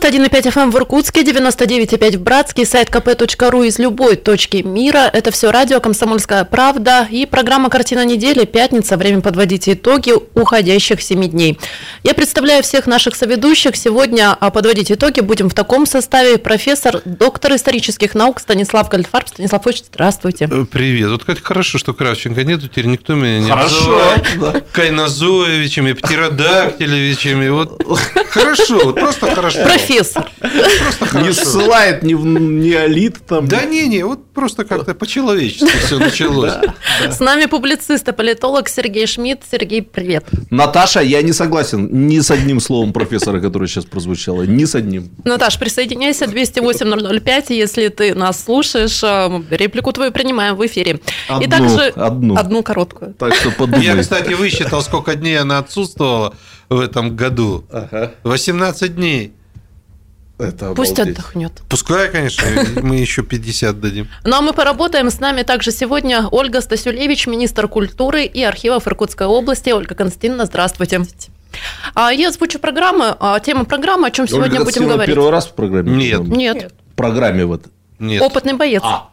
91,5 FM в Иркутске, 99,5 в Братске, сайт kp.ru из любой точки мира. Это все радио «Комсомольская правда» и программа «Картина недели». Пятница. Время подводить итоги уходящих 7 дней. Я представляю всех наших соведущих. Сегодня а подводить итоги будем в таком составе. Профессор, доктор исторических наук Станислав Гальфарб. Станислав Ильич, здравствуйте. Э, Привет. Вот как хорошо, что Кравченко нету, теперь никто меня не Хорошо, обзывает Кайнозоевичами, Птеродактилевичами. Вот хорошо, вот просто хорошо. Профессор. Просто Не ссылает ни в неолит там. Да не, не, вот просто как-то по-человечески все началось. С нами публицист и политолог Сергей Шмидт. Сергей, привет. Наташа, я не согласен ни с одним словом профессора, которое сейчас прозвучало. Ни с одним. Наташ, присоединяйся, 208-005, если ты нас слушаешь. э, Реплику твою принимаем в эфире. И также одну. одну короткую. Так что подумай. Я, кстати, высчитал, сколько дней она отсутствовала в этом году. Ага. 18 дней. Это Пусть обалдеть. отдохнет. Пускай, конечно, мы еще 50 дадим. Ну а мы поработаем. С нами также сегодня Ольга Стасюлевич, министр культуры и архивов Иркутской области. Ольга Константиновна, здравствуйте. А Я озвучу программы, а, тема программы, о чем Ольга сегодня будем говорить. первый раз в программе? Нет. Нет, В программе вот. Нет. опытный боец. А,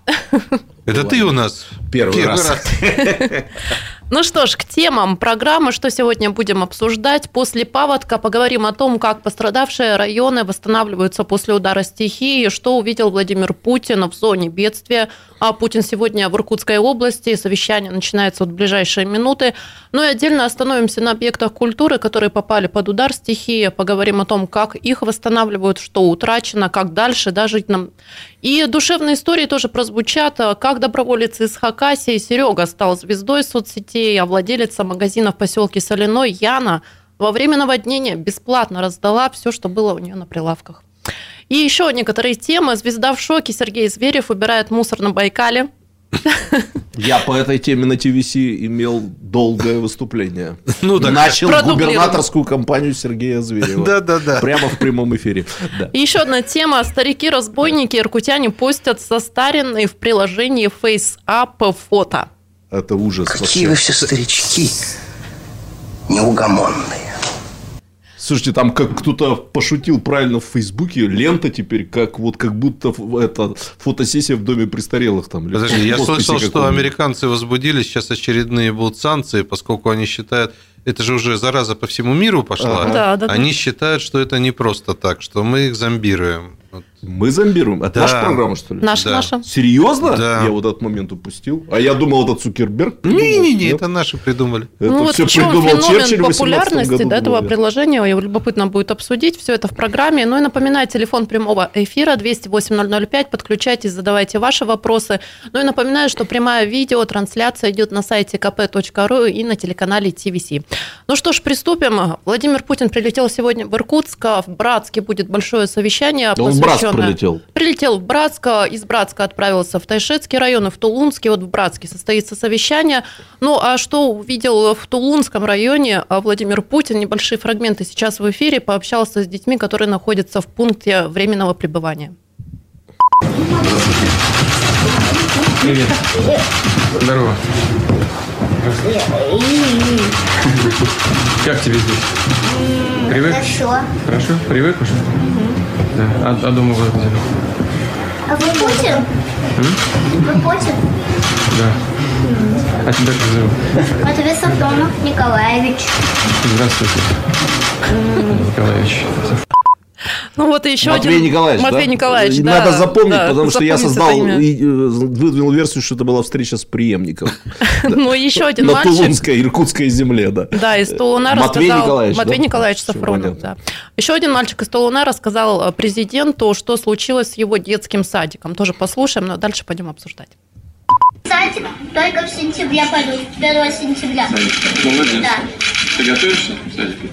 Это ты у нас Первый раз. Ну что ж, к темам программы, что сегодня будем обсуждать. После паводка поговорим о том, как пострадавшие районы восстанавливаются после удара стихии, что увидел Владимир Путин в зоне бедствия. А Путин сегодня в Иркутской области, совещание начинается вот в ближайшие минуты. Ну и отдельно остановимся на объектах культуры, которые попали под удар стихии. Поговорим о том, как их восстанавливают, что утрачено, как дальше да, жить нам. И душевные истории тоже прозвучат, как доброволец из Хакасии Серега стал звездой соцсетей, а владелица магазина в поселке Соляной Яна во время наводнения бесплатно раздала все, что было у нее на прилавках. И еще некоторые темы. Звезда в шоке. Сергей Зверев убирает мусор на Байкале. я по этой теме на ТВС имел долгое выступление. Ну, так- Начал губернаторскую кампанию Сергея Зверева. Да-да-да. Прямо в прямом эфире. Да. И еще одна тема. Старики-разбойники, иркутяне постят состаренные в приложении FaceApp фото. Это ужас. Какие вообще. вы все старички неугомонные. Слушайте, там как кто-то пошутил правильно в Фейсбуке, лента теперь, как вот как будто это фотосессия в доме престарелых там. Подожди, я слышал, что американцы возбудились, сейчас очередные будут санкции, поскольку они считают, это же уже зараза по всему миру пошла. Ага. Да, да, да. Они считают, что это не просто так, что мы их зомбируем. Вот. Мы зомбируем. Это Да. наша программа, что ли? Наша, Да. наша. Серьезно? Да. Я вот этот момент упустил. А я думал, это Цукерберг. Не-не-не, это наши придумали. Это ну вот все придумал феномен Черчилль в 18 популярности году. да, этого говорят. приложения. Его любопытно будет обсудить. Все это в программе. Ну и напоминаю, телефон прямого эфира 208-005. Подключайтесь, задавайте ваши вопросы. Ну и напоминаю, что прямая видео, трансляция идет на сайте kp.ru и на телеканале ТВС. Ну что ж, приступим. Владимир Путин прилетел сегодня в Иркутск. В Братске будет большое совещание. Да он в Братск прилетел. Прилетел в Братск, из Братска отправился в Тайшетский район и в Тулунский. Вот в Братске состоится совещание. Ну, а что увидел в Тулунском районе а, Владимир Путин? Небольшие фрагменты сейчас в эфире. Пообщался с детьми, которые находятся в пункте временного пребывания. Привет. Здорово. Как тебе здесь? Привык? Хорошо. Хорошо? Привык уже? Да. А, а дома вот где? А вы Путин? Вы Путин? Да. А тебя как зовут? Это Висоптонов Николаевич. Здравствуйте. Николаевич. Ну вот и еще Матвей один... Николаевич, Матвей да? Николаевич, да, Надо запомнить, да, потому что я создал, и, э, выдвинул версию, что это была встреча с преемником. Ну, еще один На мальчик. Тулунской, иркутской земле, да. Да, из Тулуна Матвей рассказал... Николаевич, Матвей? Николаевич Сафронов, да. Еще один мальчик из Тулуна рассказал э, президенту, что случилось с его детским садиком. Тоже послушаем, но дальше пойдем обсуждать. Садик только в сентябре пойду, 1 сентября. Молодец. Да. Ты готовишься в садике?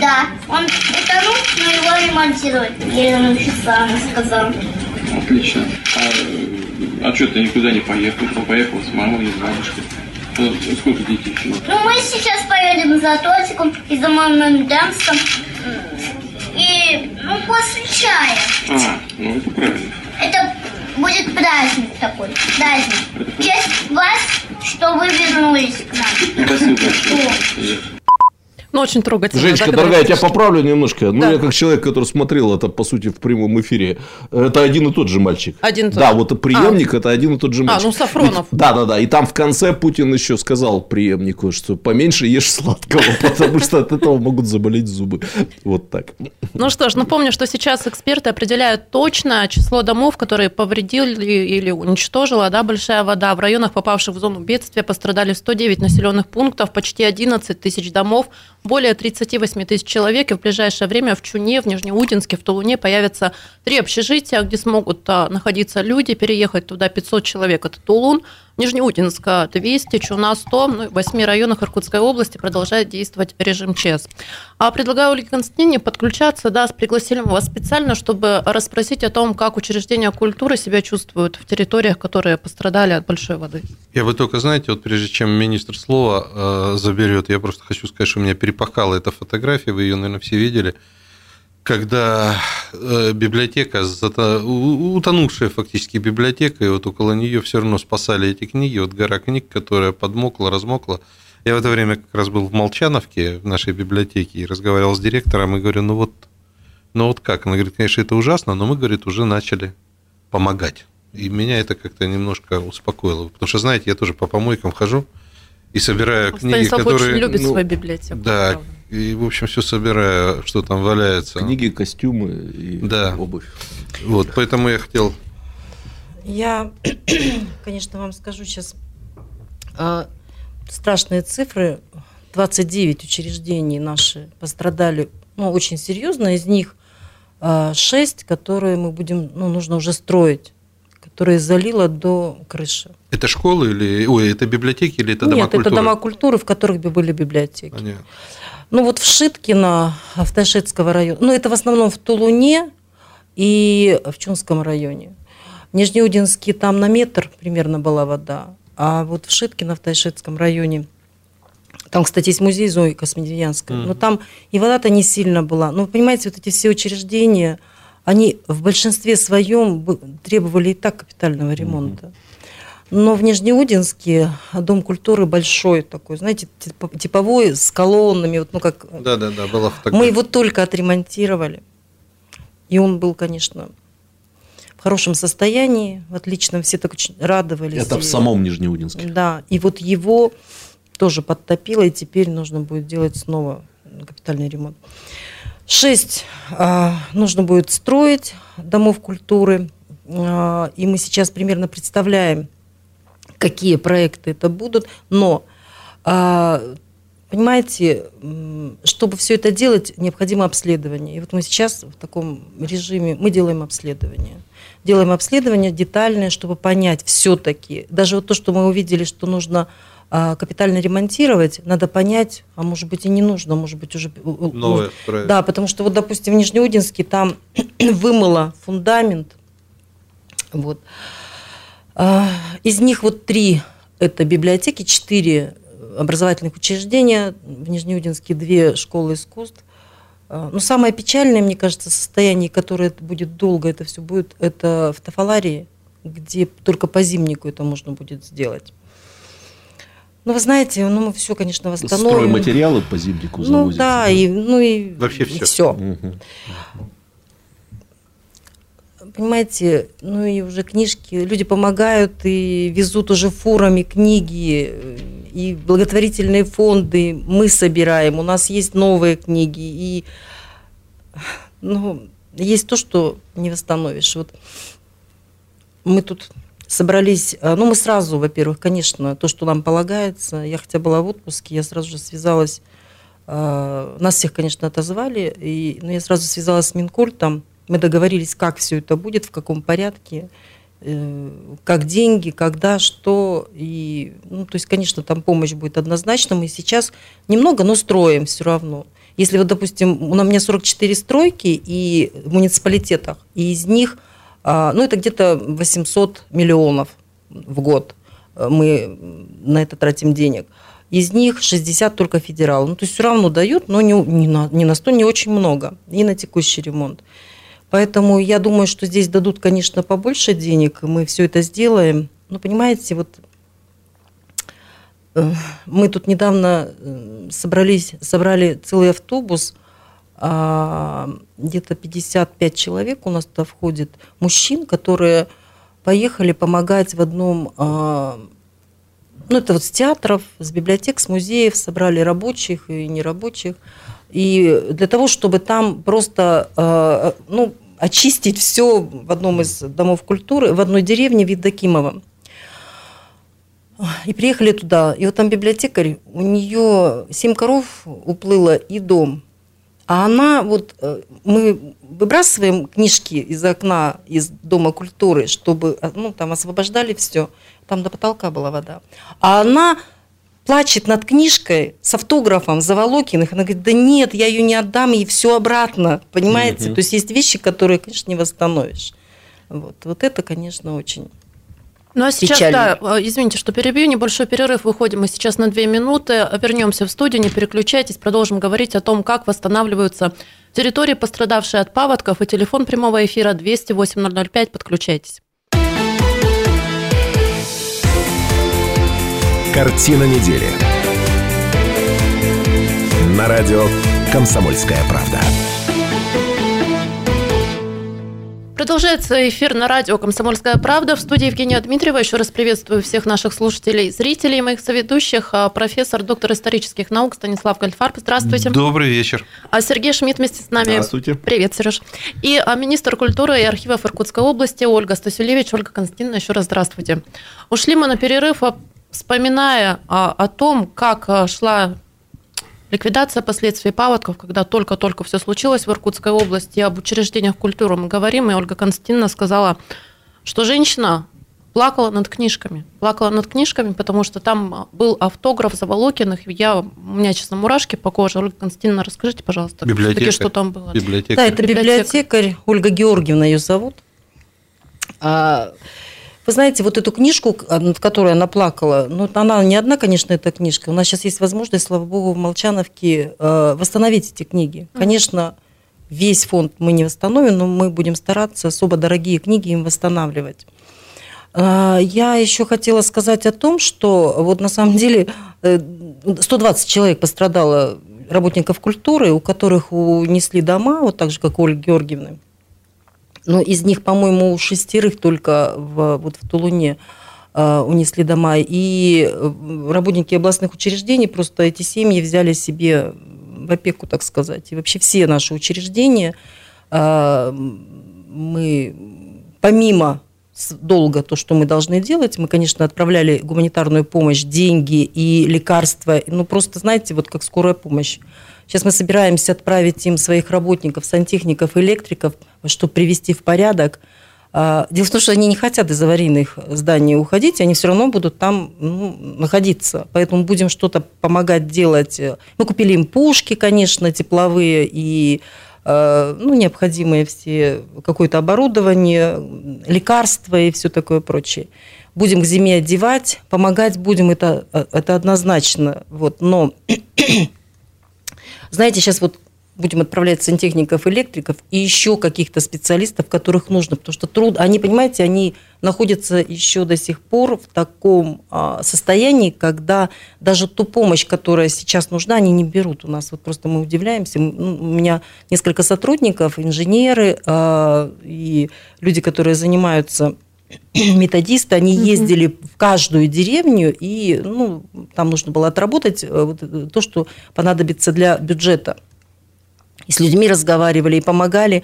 Да, он утонул, но его ремонтируют. Я научился, она сказала. Отлично. А, что ты никуда не поехал? Поехал с мамой и с бабушкой? Ну, Сколько детей еще? Ну, мы сейчас поедем за тортиком и за мамным дамством. И, ну, после чая. А, ну это правильно. Это будет праздник. такой праздник. В честь вас, что вы вернулись к нам. Спасибо большое. Ну, очень трогательно. Женечка, да, дорогая, я тебя поправлю немножко. Ну, Да. я как человек, который смотрел это, по сути, в прямом эфире. Это один и тот же мальчик. Один и тот Да, вот преемник это один и тот же А, мальчик. ну, Сафронов. Да, да, да. И там в конце Путин еще сказал преемнику, что поменьше ешь сладкого, потому что от этого могут заболеть зубы. Вот так. Ну что ж, напомню, что сейчас эксперты определяют точно число домов, которые повредили или уничтожила да, большая вода. В районах, попавших в зону бедствия, пострадали 109 населенных пунктов, почти 11 тысяч домов, более 38 тысяч человек. И в ближайшее время в Чуне, в Нижнеудинске, в Тулуне появятся три общежития, где смогут а, находиться люди, переехать туда 500 человек. Это Тулун, Нижнеудинска 200, Чуна 100, ну в 8 районах Иркутской области продолжает действовать режим ЧС. А предлагаю Ольге Константиновне подключаться, да, пригласили мы вас специально, чтобы расспросить о том, как учреждения культуры себя чувствуют в территориях, которые пострадали от большой воды. Я бы только, знаете, вот прежде чем министр слово э, заберет, я просто хочу сказать, что меня перепахала эта фотография, вы ее, наверное, все видели, когда э, библиотека, утонувшая фактически библиотека, и вот около нее все равно спасали эти книги, вот гора книг, которая подмокла, размокла. Я в это время как раз был в Молчановке, в нашей библиотеке, и разговаривал с директором, и говорю, ну вот, ну вот как? Она говорит, конечно, это ужасно, но мы, говорит, уже начали помогать. И меня это как-то немножко успокоило. Потому что, знаете, я тоже по помойкам хожу и собираю книги, Станислав которые... очень любит ну, свою библиотеку. Да, правда. И, в общем, все собираю, что там валяется. Книги, костюмы и Да. обувь. Вот, поэтому я хотел... Я, конечно, вам скажу сейчас а, страшные цифры. 29 учреждений наши пострадали, ну, очень серьезно. Из них 6, которые мы будем, ну, нужно уже строить, которые залило до крыши. Это школы или... Ой, это библиотеки или это дома Нет, культуры? это дома культуры, в которых бы были библиотеки. Понятно. Ну вот в Шиткино, в Тайшетского района, ну это в основном в Тулуне и в Чунском районе. В Нижнеудинске там на метр примерно была вода, а вот в Шиткино, в Тайшетском районе, там, кстати, есть музей Зои Космодемьянской, но там и вода-то не сильно была. Но вы понимаете, вот эти все учреждения, они в большинстве своем требовали и так капитального ремонта. Но в Нижнеудинске дом культуры большой такой, знаете, типо- типовой, с колоннами, вот, ну как Да-да-да, была фотография. мы его только отремонтировали. И он был, конечно, в хорошем состоянии, в отличном, все так очень радовались. Это в самом Нижнеудинске. Да, и вот его тоже подтопило, и теперь нужно будет делать снова капитальный ремонт. Шесть а, нужно будет строить домов культуры, А, и мы сейчас примерно представляем, какие проекты это будут, но а, Понимаете, чтобы все это делать, необходимо обследование. И вот мы сейчас в таком режиме, мы делаем обследование. Делаем обследование детальное, чтобы понять все-таки. Даже вот то, что мы увидели, что нужно а, капитально ремонтировать, надо понять, а может быть и не нужно, может быть уже... Новое строить. Да, потому что вот, допустим, в Нижнеудинске там вымыло фундамент. Вот. А, Из них вот три это библиотеки, четыре образовательных учреждения, в Нижнеудинске две школы искусств. А, Но самое печальное, мне кажется, состояние, которое будет долго, это все будет, это в Тафаларии, где только по зимнику это можно будет сделать. Ну, вы знаете, ну, мы все, конечно, восстановим. Стройматериалы по зимнику Ну завозятся. да, и, ну и Вообще всё. все. Мгм. Понимаете, ну и уже книжки, люди помогают и везут уже фурами книги, э, и благотворительные фонды мы собираем, у нас есть новые книги, и ну, есть то, что не восстановишь. Вот мы тут собрались, а, ну мы сразу, во-первых, конечно, то, что нам полагается, я хотя была в отпуске, я сразу же связалась, а, нас всех, конечно, отозвали, но я сразу связалась с Минкультом, мы договорились, как все это будет, в каком порядке, э, как деньги, когда, что. И, ну, то есть, конечно, там помощь будет однозначно. Мы сейчас немного, но строим все равно. Если вот, допустим, у меня 44 стройки и в муниципалитетах, и из них, а, ну, это где-то 800 миллионов в год э, мы на это тратим денег. Из них 60 только федерал. Ну, то есть все равно дают, но не, не, на, не на 100, не очень много. И на текущий ремонт. Поэтому я думаю, что здесь дадут, конечно, побольше денег, мы все это сделаем. Но понимаете, вот э, мы тут недавно э, собрались, собрали целый автобус, а, где-то 55 человек у нас туда входит, мужчин, которые поехали помогать в одном, а, ну это вот с театров, с библиотек, с музеев, собрали рабочих и нерабочих. И для того, чтобы там просто, а, ну, очистить все в одном из домов культуры, в одной деревне Видокимова. И приехали туда. И вот там библиотекарь, у нее семь коров уплыло и дом. А она вот, э, мы выбрасываем книжки из окна, из Дома культуры, чтобы, э, ну, там освобождали все. Там до потолка была вода. А она плачет над книжкой с автографом Заволокиных. Она говорит, да нет, я ее не отдам, и все обратно. Понимаете? Угу. То есть есть вещи, которые, конечно, не восстановишь. Вот, вот это, конечно, очень ну а сейчас, Печально. да, э, извините, что перебью, небольшой перерыв, выходим мы сейчас на две минуты, вернемся в студию, не переключайтесь, продолжим говорить о том, как восстанавливаются территории, пострадавшие от паводков, и телефон прямого эфира 208 005, подключайтесь. Картина недели. На радио «Комсомольская правда». Продолжается эфир на радио «Комсомольская правда». В студии Евгения Дмитриева. Еще раз приветствую всех наших слушателей, зрителей, моих соведущих. А, профессор, доктор исторических наук Станислав Гальфарб. Здравствуйте. Добрый вечер. А Сергей Шмидт вместе с нами. Здравствуйте. Привет, Сереж. И а, министр культуры и архивов Иркутской области Ольга Стасюлевич. Ольга Константиновна, еще раз здравствуйте. Ушли мы на перерыв вспоминая а, о том, как а, шла ликвидация последствий паводков, когда только-только все случилось в Иркутской области, об учреждениях культуры мы говорим, и Ольга Константиновна сказала, что женщина плакала над книжками. Плакала над книжками, потому что там был автограф Заволокиных. Я, у меня, честно, мурашки по коже. Ольга Константиновна, расскажите, пожалуйста, библиотекарь. что там было. Библиотекарь. Да, это библиотекарь. Ольга Георгиевна ее зовут. А, вы знаете, вот эту книжку, над которой она плакала, ну, она не одна, конечно, эта книжка. У нас сейчас есть возможность, слава богу, в Молчановке э, восстановить эти книги. Конечно, весь фонд мы не восстановим, но мы будем стараться особо дорогие книги им восстанавливать. Э, я еще хотела сказать о том, что вот на самом деле 120 э, человек пострадало работников культуры, у которых унесли дома, вот так же, как у Ольги Георгиевны. Но из них, по-моему, шестерых только в, вот в Тулуне э, унесли дома. И э, работники областных учреждений просто эти семьи взяли себе в опеку, так сказать. И вообще все наши учреждения э, мы помимо долга то, что мы должны делать. Мы, конечно, отправляли гуманитарную помощь, деньги и лекарства. Ну, просто, знаете, вот как скорая помощь. Сейчас мы собираемся отправить им своих работников, сантехников, электриков, чтобы привести в порядок. А, дело в том, что они не хотят из аварийных зданий уходить, они все равно будут там ну, находиться. Поэтому будем что-то помогать делать. Мы купили им пушки, конечно, тепловые и а, ну, необходимые все, какое-то оборудование, лекарства и все такое прочее. Будем к зиме одевать, помогать будем, это, это однозначно. Вот. Но знаете, сейчас вот будем отправлять сантехников, электриков и еще каких-то специалистов, которых нужно, потому что труд, они, понимаете, они находятся еще до сих пор в таком а, состоянии, когда даже ту помощь, которая сейчас нужна, они не берут у нас. Вот просто мы удивляемся. Ну, у меня несколько сотрудников, инженеры а, и люди, которые занимаются методисты, они ездили в каждую деревню, и ну, там нужно было отработать э, вот э, то, что понадобится для бюджета. И с людьми разговаривали, и помогали.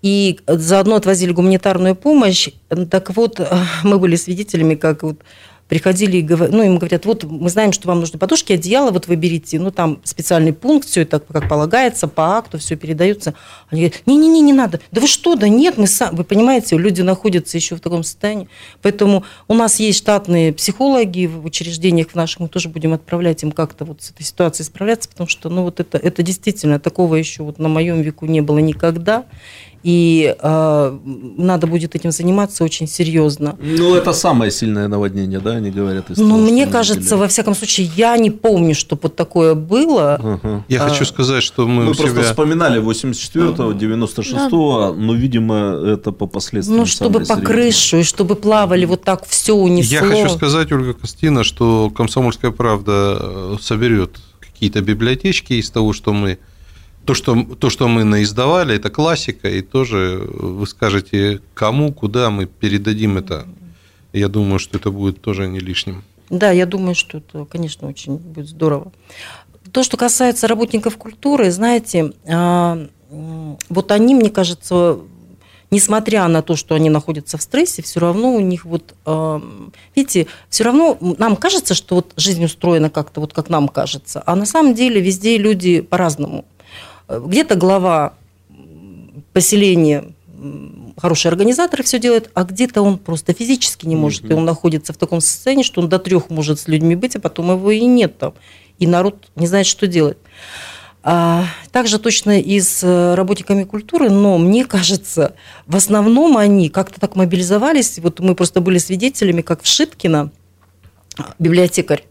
И заодно отвозили гуманитарную помощь. Так вот, э, мы были свидетелями, как вот приходили и говорили, ну, им говорят, вот мы знаем, что вам нужны подушки, одеяло, вот выберите, ну, там специальный пункт, все это как полагается, по акту все передается. Они говорят, не-не-не, не надо. Да вы что, да нет, мы сами, вы понимаете, люди находятся еще в таком состоянии. Поэтому у нас есть штатные психологи в учреждениях в наших, мы тоже будем отправлять им как-то вот с этой ситуацией справляться, потому что, ну, вот это, это действительно такого еще вот на моем веку не было никогда. И э, надо будет этим заниматься очень серьезно. Ну, это самое сильное наводнение, да, они говорят? из Ну, того, мне кажется, во всяком случае, я не помню, что вот такое было. Ага. Я А, хочу сказать, что мы, Мы у просто себя... вспоминали 84-го, 96-го, но, видимо, это по последствиям. Ну, чтобы по серьезное. крышу, и чтобы плавали вот так все унесло. Я хочу сказать, Ольга Костина, что «Комсомольская правда» соберет какие-то библиотечки из того, что мы... То что, то, что мы наиздавали, это классика, и тоже вы скажете, кому, куда мы передадим это. Я думаю, что это будет тоже не лишним. Да, я думаю, что это, конечно, очень будет здорово. То, что касается работников культуры, знаете, а, вот они, мне кажется, несмотря на то, что они находятся в стрессе, все равно у них вот, а, видите, все равно нам кажется, что вот жизнь устроена как-то вот как нам кажется, а на самом деле везде люди по-разному. Где-то глава поселения м, хороший организатор все делает, а где-то он просто физически не может, и он находится в таком состоянии, что он до трех может с людьми быть, а потом его и нет там, и народ не знает, что делать. А, также точно и с э, работниками культуры, но мне кажется, в основном они как-то так мобилизовались. Вот мы просто были свидетелями, как в Шиткино библиотекарь,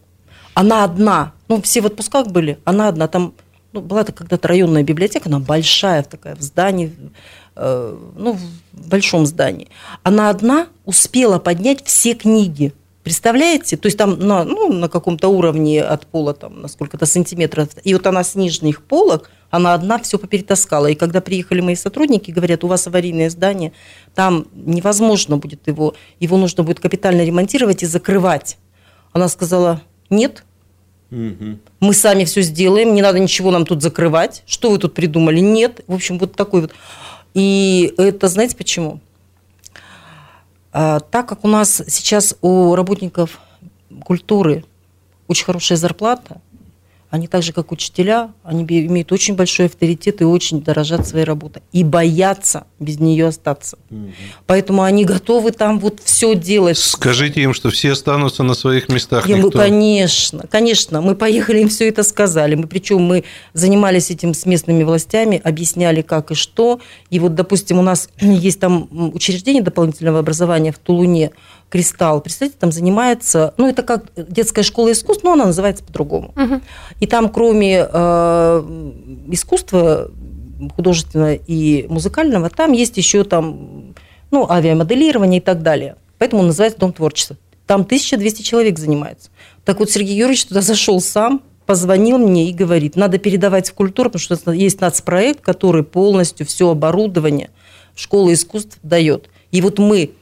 она одна, ну все в отпусках были, она одна, там ну, была то когда-то районная библиотека, она большая такая, в здании, э, ну, в большом здании. Она одна успела поднять все книги. Представляете? То есть там на, ну, на каком-то уровне от пола, там, на сколько-то сантиметров. И вот она с нижних полок, она одна все поперетаскала. И когда приехали мои сотрудники, говорят, у вас аварийное здание, там невозможно будет его, его нужно будет капитально ремонтировать и закрывать. Она сказала, нет, Мгм. мы сами все сделаем, не надо ничего нам тут закрывать. Что вы тут придумали? Нет. В общем, вот такой вот. И это, знаете почему? А, так как у нас сейчас у работников культуры очень хорошая зарплата, они так же, как учителя, они имеют очень большой авторитет и очень дорожат своей работой. И боятся без нее остаться. Поэтому они готовы там вот все делать. Скажите им, что все останутся на своих местах. Я, никто- конечно, конечно, мы поехали, им все это сказали. Мы, причем мы занимались этим с местными властями, объясняли, как и что. И вот, допустим, у нас есть там учреждение дополнительного образования в Тулуне, Кристалл. Представьте, там занимается, ну, это как детская школа искусств, но она называется по-другому. И там, кроме э, искусства художественного и музыкального, там есть еще там, ну, авиамоделирование и так далее. Поэтому он называется Дом творчества. Там 1200 человек занимается. Так вот, Сергей Юрьевич туда зашел сам, позвонил мне и говорит, надо передавать в культуру, потому что есть нацпроект, который полностью все оборудование школы искусств дает. И вот мы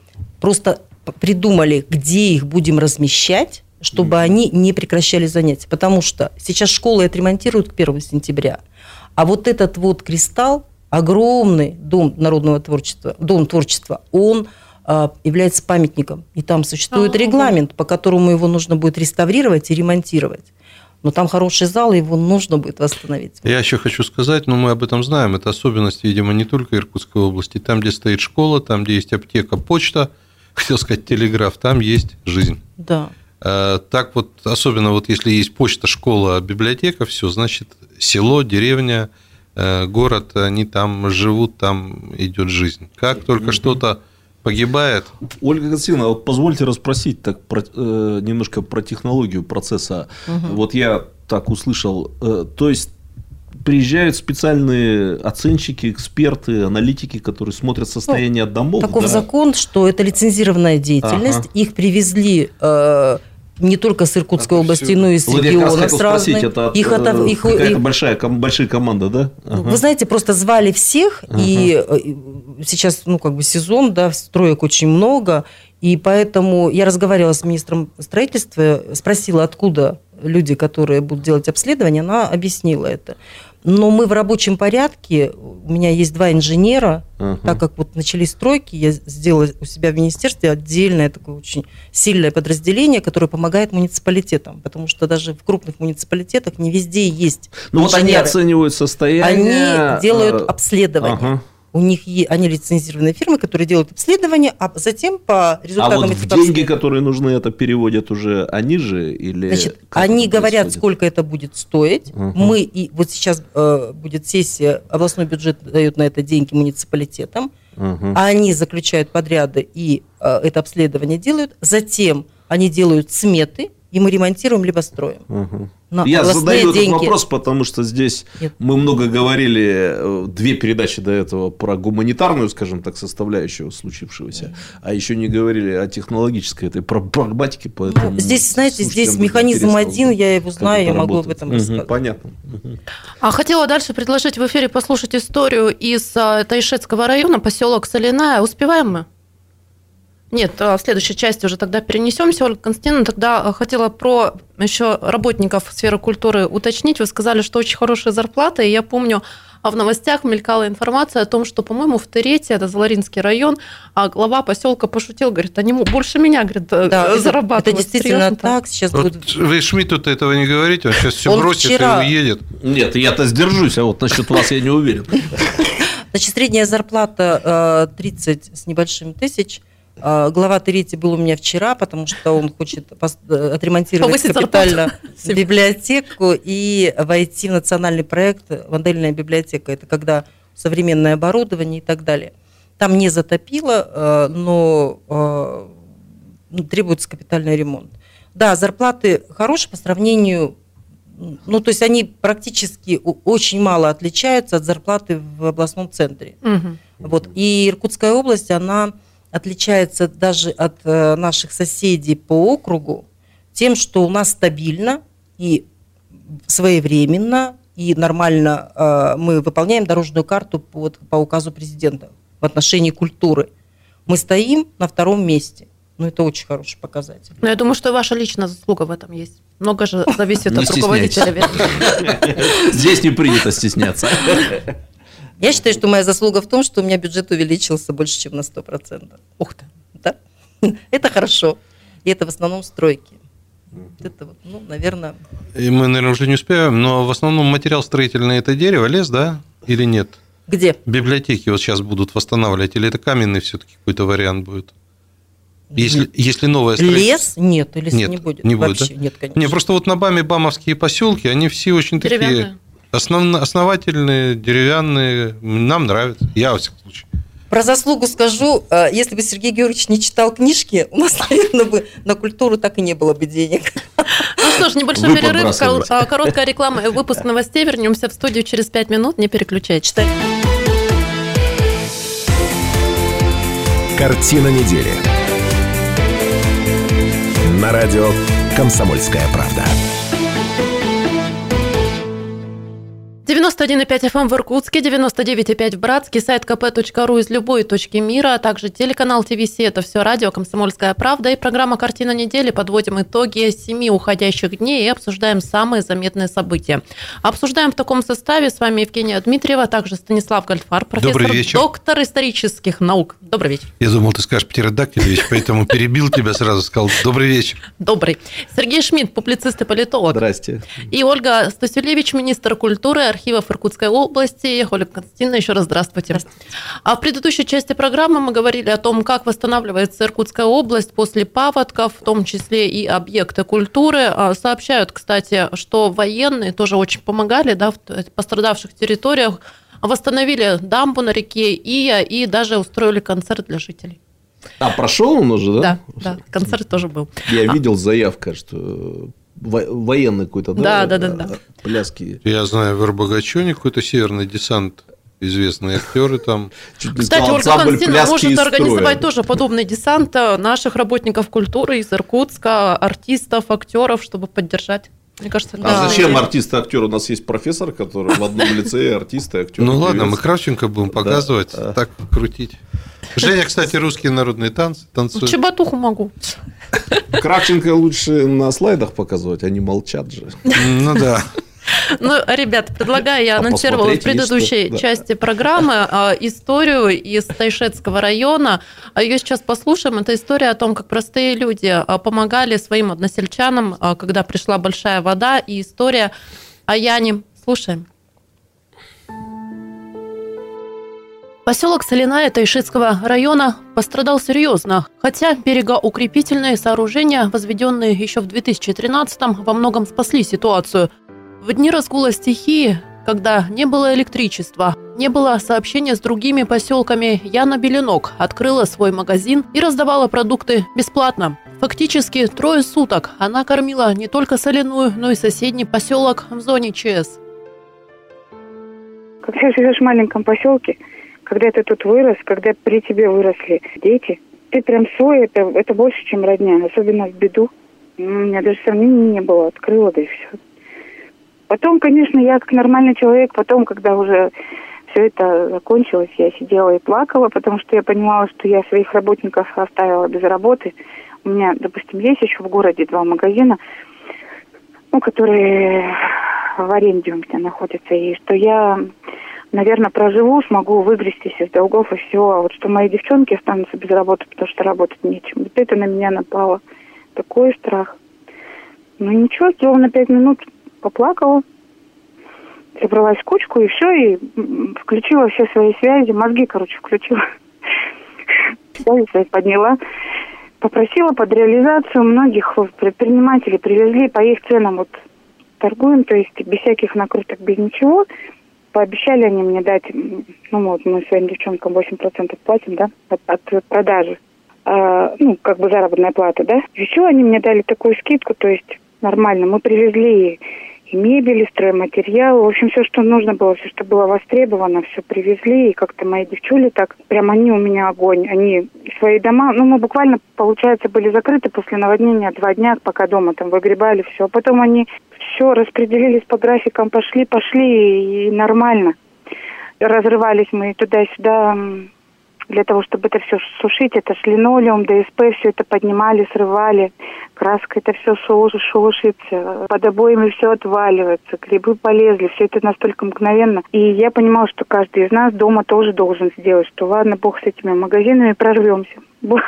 просто придумали, где их будем размещать, чтобы они не прекращали занятия. Потому что сейчас школы отремонтируют к 1 сентября. А вот этот вот кристалл, огромный дом народного творчества, дом творчества, он а, является памятником. И там существует А, регламент, по которому его нужно будет реставрировать и ремонтировать. Но там хороший зал, и его нужно будет восстановить. Я еще хочу сказать, но мы об этом знаем, это особенность, видимо, не только Иркутской области. Там, где стоит школа, там, где есть аптека, почта, хотел сказать телеграф, там есть жизнь. Да. Э, Так вот, особенно вот если есть почта, школа, библиотека, все, значит, село, деревня, э, город, они там живут, там идет жизнь. Как только что-то погибает, Ольга Константиновна, вот позвольте расспросить так про- э, немножко про технологию процесса. Вот я так услышал. э, то есть приезжают специальные оценщики, эксперты, аналитики, которые смотрят состояние домов. Таков да? закон, что это лицензированная деятельность. Ага. Их привезли э, не только с Иркутской Это области, всё- но и с Вот регионов с разных. это от, Их э, ото- их- какая-то их- большая, ком- большая команда, да? Ага. Вы знаете, просто звали всех, и э, сейчас, ну, как бы сезон, да, строек очень много, и поэтому я разговаривала с министром строительства, спросила, откуда люди, которые будут делать обследование, она объяснила это. Но мы в рабочем порядке, у меня есть два инженера, Ага. так как вот начались стройки, я сделала у себя в министерстве отдельное такое очень сильное подразделение, которое помогает муниципалитетам, потому что даже в крупных муниципалитетах не везде есть Ну вот они оценивают состояние. Они делают э, обследование. ага. У них е- они лицензированные фирмы, которые делают обследование, а затем по А результатам вот этих деньги, которые нужны, это переводят уже они же или Значит, они говорят, сколько это будет стоить. Мгм. Мы и вот сейчас э, будет сессия, областной бюджет дает на это деньги муниципалитетам, Мгм. а они заключают подряды и э, это обследование делают. Затем они делают сметы, и мы ремонтируем либо строим. Мгм. На Я задаю этот деньги. вопрос, потому что здесь Нет. мы много говорили, э, две передачи до этого про гуманитарную, скажем так, составляющую случившегося, а еще не говорили о технологической этой про- прагматике. Поэтому, Ну, здесь, знаете, здесь механизм один, я его знаю, я могу об этом рассказать. Понятно. А хотела дальше предложить в эфире послушать историю из а, Тайшетского района, поселок Соляная. Успеваем мы? Нет, а, в следующей части уже тогда перенесемся. Ольга Константиновна, тогда а, хотела про еще работников сферы культуры уточнить. Вы сказали, что очень хорошая зарплата, и я помню, а в новостях мелькала информация о том, что, по-моему, в Терете, это Заларинский район, а глава поселка пошутил, говорит, они больше меня, говорит, Да, это- это, зарабатывают. действительно Серьезно так. Сейчас Вот будет вы Шмидту-то этого не говорите, он сейчас все Он бросит вчера- и уедет. Нет, я-то сдержусь, а вот насчет вас я не уверен. Значит, средняя зарплата э, 30 с небольшим тысяч. Э, Глава Терети был у меня вчера, потому что он хочет э, отремонтировать Повысить капитально зарплату. библиотеку и войти в национальный проект «Модельная библиотека». Это когда современное оборудование и так далее. Там не затопило, э, но э, ну, требуется капитальный ремонт. Да, зарплаты хорошие по сравнению, ну, то есть они практически очень мало отличаются от зарплаты в областном центре. Мгм. Вот. И Иркутская область, она отличается даже от э, наших соседей по округу тем, что у нас стабильно и своевременно и нормально э, мы выполняем дорожную карту по, по указу президента в отношении культуры. Мы стоим на втором месте. Ну, это очень хороший показатель. Но я думаю, что ваша личная заслуга в этом есть. Много же зависит от руководителя. Здесь не принято стесняться. Я считаю, что моя заслуга в том, что у меня бюджет увеличился больше, чем на 100%. Ух ты. Да? Это хорошо. И это в основном стройки. Это вот, ну, наверное, И мы, наверное, уже не успеем, но в основном материал строительный это дерево, лес, да? Или нет? где? Библиотеки вот сейчас будут восстанавливать, или это каменный все-таки какой-то вариант будет? Если, если новое строительство- Лес? Нет, лес Нет, не будет. не будет, Вообще да? нет, конечно. Не, просто вот на Баме бамовские поселки, они все очень такие Деревянные. Основно, основательные, деревянные. Нам нравятся. Я, во всяком случае. Про заслугу скажу, э, если бы Сергей Георгиевич не читал книжки, у нас, наверное, бы на культуру так и не было бы денег. Ну что ж, небольшой Вы перерыв, а, короткая реклама и выпуск новостей. Вернемся в студию через пять минут. Не переключайтесь. Картина недели. На радио «Комсомольская правда». 91,5 FM эм в Иркутске, 99,5 в Братске, сайт kp.ru из любой точки мира, а также телеканал ТВС, это все радио «Комсомольская правда» и программа «Картина недели». Подводим итоги семи уходящих дней и обсуждаем самые заметные события. Обсуждаем в таком составе с вами Евгения Дмитриева, а также Станислав Гольфар, профессор, Добрый вечер. доктор исторических наук. Добрый вечер. Я думал, ты скажешь птеродактилевич, поэтому перебил тебя сразу, сказал «добрый вечер». Добрый. Сергей Шмидт, публицист и политолог. Здрасте. И Ольга Стасюлевич, министр культуры, архивов Иркутской области. Ольга Константиновна, еще раз здравствуйте. А в предыдущей части программы мы говорили о том, как восстанавливается Иркутская область после паводков, в том числе и объекты культуры. А, Сообщают, кстати, что военные тоже очень помогали да, в пострадавших территориях, восстановили дамбу на реке Ия и даже устроили концерт для жителей. А прошел он уже, да? Да, да, концерт тоже был. Я видел заявка, что военный какой-то, Да, да? да, да, да. Пляски. Я знаю, в Арбагачоне какой-то северный десант, известные актеры там. Кстати, Ольга Константиновна «Пляски может из организовать строя». тоже подобный десант э, наших работников культуры из Иркутска, артистов, актеров, чтобы поддержать. Мне кажется, А зачем артист и актер? У нас есть профессор, который в одном лице артист и актер. Ну ладно, мы Кравченко будем показывать, да. так крутить. Женя, кстати, русские народные танцы танцует. Чеботуху могу. Кравченко лучше на слайдах показывать, они молчат же. Ну да. Ну, ребят, предлагаю, я А анонсировала в предыдущей что, да. части программы э, историю из Тайшетского района. А Ее сейчас послушаем. Это история о том, как простые люди помогали своим односельчанам, когда пришла большая вода, и история о Яне. Слушаем. Поселок Соляная Тайшетского района пострадал серьезно, хотя берегоукрепительные сооружения, возведенные еще в 2013-м, во многом спасли ситуацию. В дни разгула стихии, когда не было электричества, не было сообщения с другими поселками, Яна Беленок открыла свой магазин и раздавала продукты бесплатно. Фактически трое суток она кормила не только соляную, но и соседний поселок в зоне ЧС. Когда живешь в маленьком поселке, когда ты тут вырос, когда при тебе выросли дети, ты прям свой, это, это больше, чем родня, особенно в беду. У меня даже сомнений не было, открыла, да и все. Потом, конечно, я как нормальный человек, потом, когда уже все это закончилось, я сидела и плакала, потому что я понимала, что я своих работников оставила без работы. У меня, допустим, есть еще в городе два магазина, ну, которые в аренде у меня находятся, и что я наверное, проживу, смогу выгрестись из долгов и все. А вот что мои девчонки останутся без работы, потому что работать нечем. Вот это на меня напало. Такой страх. Ну ничего, сделала на пять минут, поплакала, собралась в кучку и все, и включила все свои связи, мозги, короче, включила. Подняла. Попросила под реализацию многих предпринимателей, привезли по их ценам, вот торгуем, то есть без всяких накруток, без ничего пообещали они мне дать, ну вот мы своим девчонкам 8% платим, да, от, от продажи. А, ну, как бы заработная плата, да. Еще они мне дали такую скидку, то есть нормально. Мы привезли и мебель, и стройматериал. В общем, все, что нужно было, все, что было востребовано, все привезли. И как-то мои девчули так, прям они у меня огонь. Они свои дома, ну, мы буквально, получается, были закрыты после наводнения два дня, пока дома там выгребали все. А потом они все распределились по графикам, пошли, пошли, и нормально. Разрывались мы туда-сюда для того, чтобы это все сушить. Это ж линолеум, ДСП, все это поднимали, срывали. Краска это все шелушится. Под обоями все отваливается. Грибы полезли. Все это настолько мгновенно. И я понимала, что каждый из нас дома тоже должен сделать, что ладно, бог с этими магазинами, прорвемся. Бог,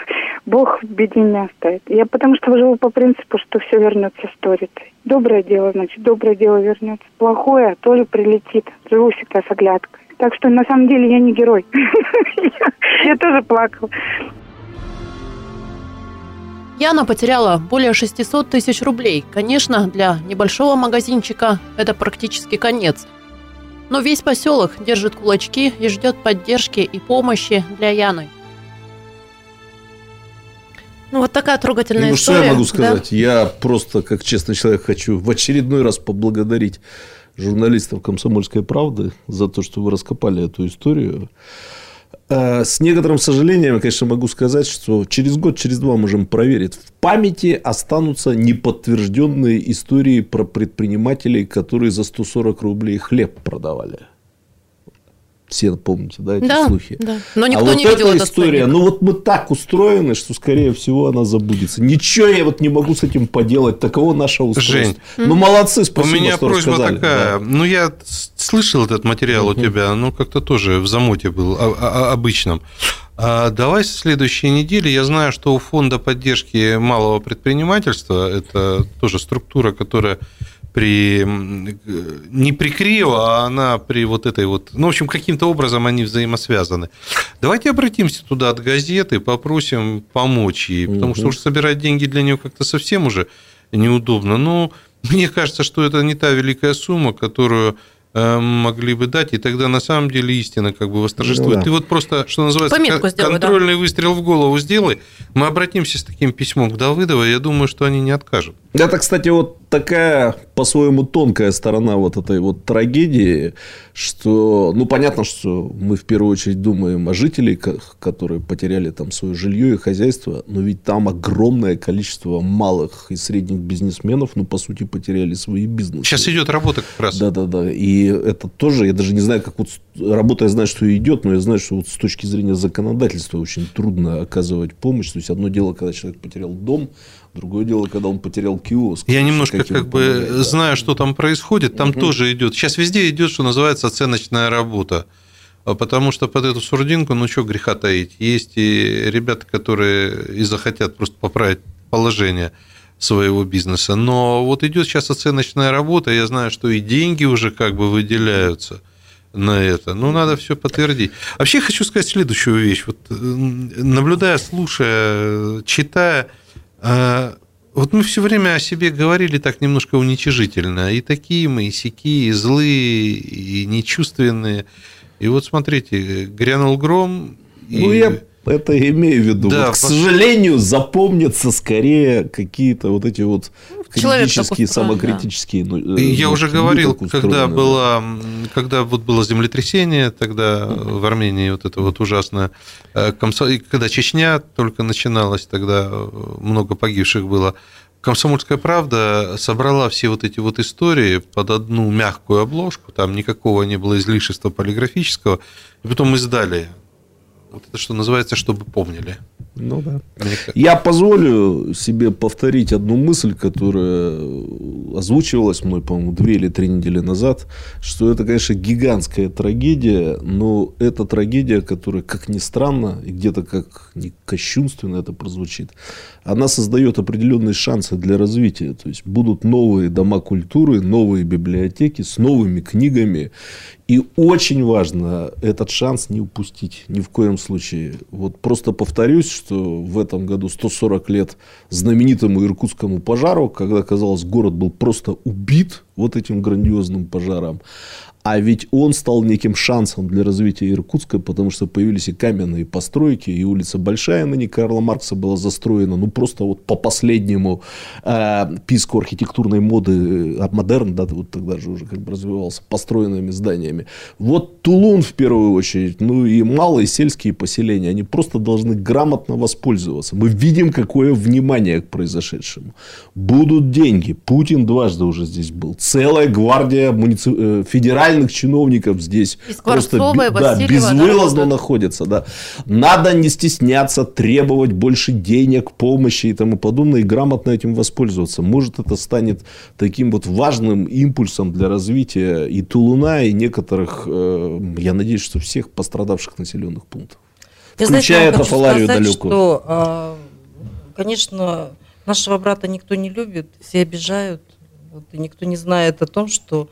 бог в беде не оставит. Я потому что живу по принципу, что все вернется сторицей. Доброе дело, значит, доброе дело вернется. Плохое тоже прилетит. Живу всегда с оглядкой. Так что на самом деле я не герой. Я тоже плакала. Яна потеряла более 600 тысяч рублей. Конечно, для небольшого магазинчика это практически конец. Но весь поселок держит кулачки и ждет поддержки и помощи для Яны. Ну, вот такая трогательная ну, история. Что я могу сказать? Да? Я просто, как честный человек, хочу в очередной раз поблагодарить журналистов «Комсомольской правды» за то, что вы раскопали эту историю. А, с некоторым сожалением, я, конечно, могу сказать, что через год, через два можем проверить. В памяти останутся неподтвержденные истории про предпринимателей, которые за 140 рублей хлеб продавали. Все помните, да, эти да, слухи? Да. Но а никто вот не видел эта история, ну вот мы так устроены, что, скорее всего, она забудется. Ничего я вот не могу с этим поделать. Таково наше устройство. Жень, ну, молодцы, спасибо, У меня что просьба рассказали. такая. Да. Ну, я слышал этот материал у тебя, ну, как-то тоже в замоте был, а, а, обычном. А давай с следующей недели. Я знаю, что у фонда поддержки малого предпринимательства, это тоже структура, которая при не при Крио, а она при вот этой вот, ну, в общем, каким-то образом они взаимосвязаны. Давайте обратимся туда от газеты, попросим помочь ей, потому что уж собирать деньги для нее как-то совсем уже неудобно. Но мне кажется, что это не та великая сумма, которую Э, могли бы дать, и тогда на самом деле истина как бы восторжествует. Ну, да. Ты вот просто, что называется, Пометку сделай, контрольный да. выстрел в голову сделай. Мы обратимся с таким письмом к Давыдовой, я думаю, что они не откажут. Это, кстати, вот такая по-своему тонкая сторона вот этой вот трагедии, что, ну, понятно, что мы в первую очередь думаем о жителях, которые потеряли там свое жилье и хозяйство, но ведь там огромное количество малых и средних бизнесменов, ну, по сути, потеряли свои бизнесы. Сейчас идет работа как раз. Да-да-да, и это тоже, я даже не знаю, как вот работа, я знаю, что идет, но я знаю, что вот с точки зрения законодательства очень трудно оказывать помощь, то есть одно дело, когда человек потерял дом, Другое дело, когда он потерял киоск. Я немножко как бы да. знаю, что там происходит. Там угу. тоже идет. Сейчас везде идет, что называется, оценочная работа. А потому что под эту сурдинку, ну что греха таить, есть и ребята, которые и захотят просто поправить положение своего бизнеса. Но вот идет сейчас оценочная работа, я знаю, что и деньги уже как бы выделяются на это. Ну, надо все подтвердить. Вообще хочу сказать следующую вещь. Вот, наблюдая, слушая, читая, вот мы все время о себе говорили так немножко уничижительно. И такие мы, и сякие, и злые, и нечувственные. И вот смотрите, грянул гром. Ну, и... я это имею в виду. Да, вот, к сожалению, запомнятся скорее какие-то вот эти вот критические, самокритические. Ну, э, я уже говорил, когда было, когда вот было землетрясение, тогда в Армении вот это вот ужасное, э, когда Чечня только начиналась, тогда э, много погибших было. Комсомольская правда собрала все вот эти вот истории под одну мягкую обложку, там никакого не было излишества полиграфического, и потом издали вот это что называется, чтобы помнили. Ну да. Я позволю себе повторить одну мысль, которая озвучивалась мной, по-моему, две или три недели назад, что это, конечно, гигантская трагедия, но это трагедия, которая, как ни странно, и где-то как не кощунственно это прозвучит, она создает определенные шансы для развития. То есть будут новые дома культуры, новые библиотеки с новыми книгами. И очень важно этот шанс не упустить ни в коем случае. Вот просто повторюсь, что в этом году 140 лет знаменитому иркутскому пожару, когда, казалось, город был просто убит вот этим грандиозным пожаром. А ведь он стал неким шансом для развития Иркутска, потому что появились и каменные постройки, и улица Большая ныне Карла Маркса была застроена, ну, просто вот по последнему э, писку архитектурной моды, а модерн, да, вот тогда же уже как бы развивался, построенными зданиями. Вот Тулун в первую очередь, ну, и малые сельские поселения, они просто должны грамотно воспользоваться. Мы видим, какое внимание к произошедшему. Будут деньги. Путин дважды уже здесь был. Целая гвардия муници... Э, федеральных чиновников здесь просто да, безвылазно находятся. Да. Надо не стесняться, требовать больше денег, помощи и тому подобное, и грамотно этим воспользоваться. Может, это станет таким вот важным импульсом для развития и Тулуна, и некоторых, э, я надеюсь, что всех пострадавших населенных пунктов. Я Включая знаете, Тафаларию далекую. Что, а, конечно, нашего брата никто не любит, все обижают, вот, и никто не знает о том, что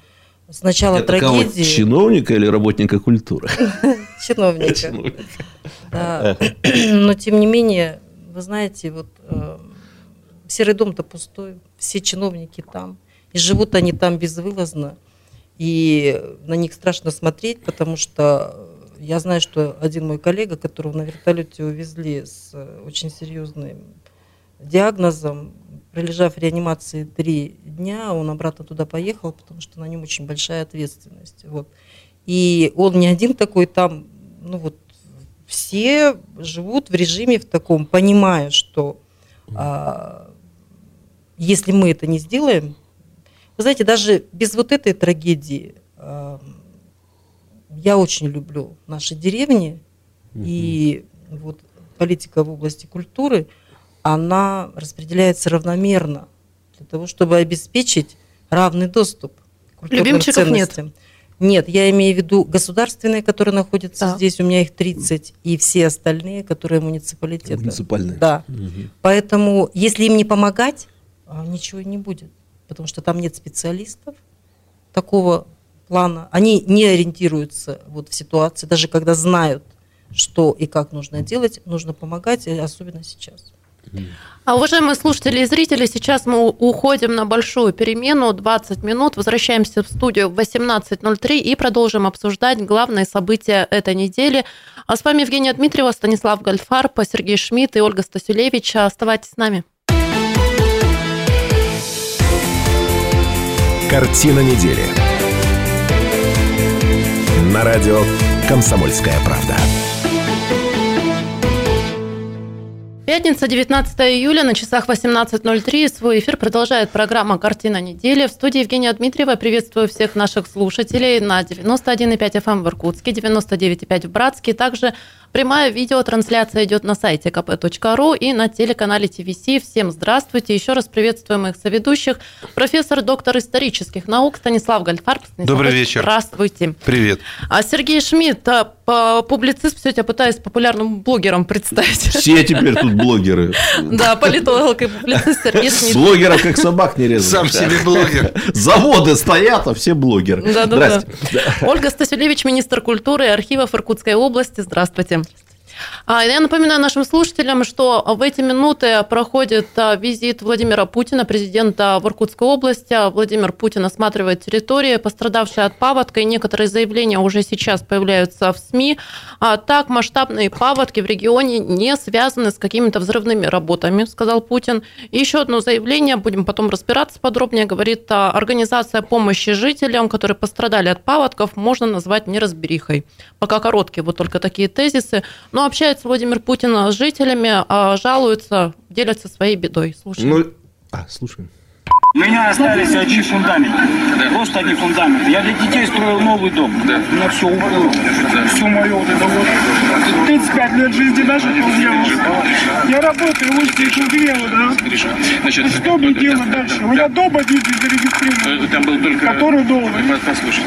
с начала Это трагедии... Кого, чиновника или работника культуры? Чиновника. Да. Но тем не менее, вы знаете, вот э, серый дом-то пустой, все чиновники там, и живут они там безвылазно, и на них страшно смотреть, потому что я знаю, что один мой коллега, которого на вертолете увезли с очень серьезным диагнозом, пролежав в реанимации три дня, он обратно туда поехал, потому что на нем очень большая ответственность. Вот. И он не один такой там, ну вот, все живут в режиме в таком, понимая, что а, если мы это не сделаем, вы знаете, даже без вот этой трагедии а, я очень люблю наши деревни и вот политика в области культуры – она распределяется равномерно для того, чтобы обеспечить равный доступ к культурным Любимчиков ценностям. нет? Нет, я имею в виду государственные, которые находятся да. здесь, у меня их 30, и все остальные, которые муниципалитеты. Муниципальные. Да. Угу. Поэтому, если им не помогать, а, ничего не будет, потому что там нет специалистов такого плана. Они не ориентируются вот в ситуации, даже когда знают, что и как нужно делать, нужно помогать, особенно сейчас. А, уважаемые слушатели и зрители, сейчас мы уходим на большую перемену, 20 минут, возвращаемся в студию в 18.03 и продолжим обсуждать главные события этой недели. А с вами Евгения Дмитриева, Станислав Гольфарб, Сергей Шмидт и Ольга Стасюлевич. Оставайтесь с нами. Картина недели. На радио «Комсомольская правда». Пятница, 19 июля, на часах 18.03. Свой эфир продолжает программа «Картина недели». В студии Евгения Дмитриева. Приветствую всех наших слушателей на 91,5 FM эм в Иркутске, 99,5 в Братске. Также Прямая видеотрансляция идет на сайте kp.ru и на телеканале ТВС. Всем здравствуйте. Еще раз приветствуем моих соведущих. Профессор, доктор исторических наук Станислав Гальфарб. Станислав Добрый вечер. Здравствуйте. Привет. А Сергей Шмидт, а, публицист, все, я пытаюсь популярным блогером представить. Все теперь тут блогеры. Да, политолог и публицист. Блогеров как собак не резать. Сам себе блогер. Заводы стоят, а все блогеры. Да, да, да. Ольга Стасилевич, министр культуры и архивов Иркутской области. Здравствуйте. А, Я напоминаю нашим слушателям, что в эти минуты проходит а, визит Владимира Путина, президента в Иркутской области. Владимир Путин осматривает территории, пострадавшие от паводка, и некоторые заявления уже сейчас появляются в СМИ. А, Так, масштабные паводки в регионе не связаны с какими-то взрывными работами, сказал Путин. Еще одно заявление, будем потом разбираться подробнее, говорит, а, организация помощи жителям, которые пострадали от паводков, можно назвать неразберихой. Пока короткие вот только такие тезисы. Но общается Владимир Путин с жителями, а, жалуются, делятся своей бедой. Слушаем. Ну, а, слушаем. У меня остались одни фундаменты. Просто одни фундаменты. Я для детей строил новый дом. У меня все уплыло. Все мое вот это вот. 35 лет жизни наших сделал. Я работаю, вот здесь угрела, да? Значит, Что мне делать дальше? У меня дом один зарегистрирован. э, там был только... Который доллар? Послушай.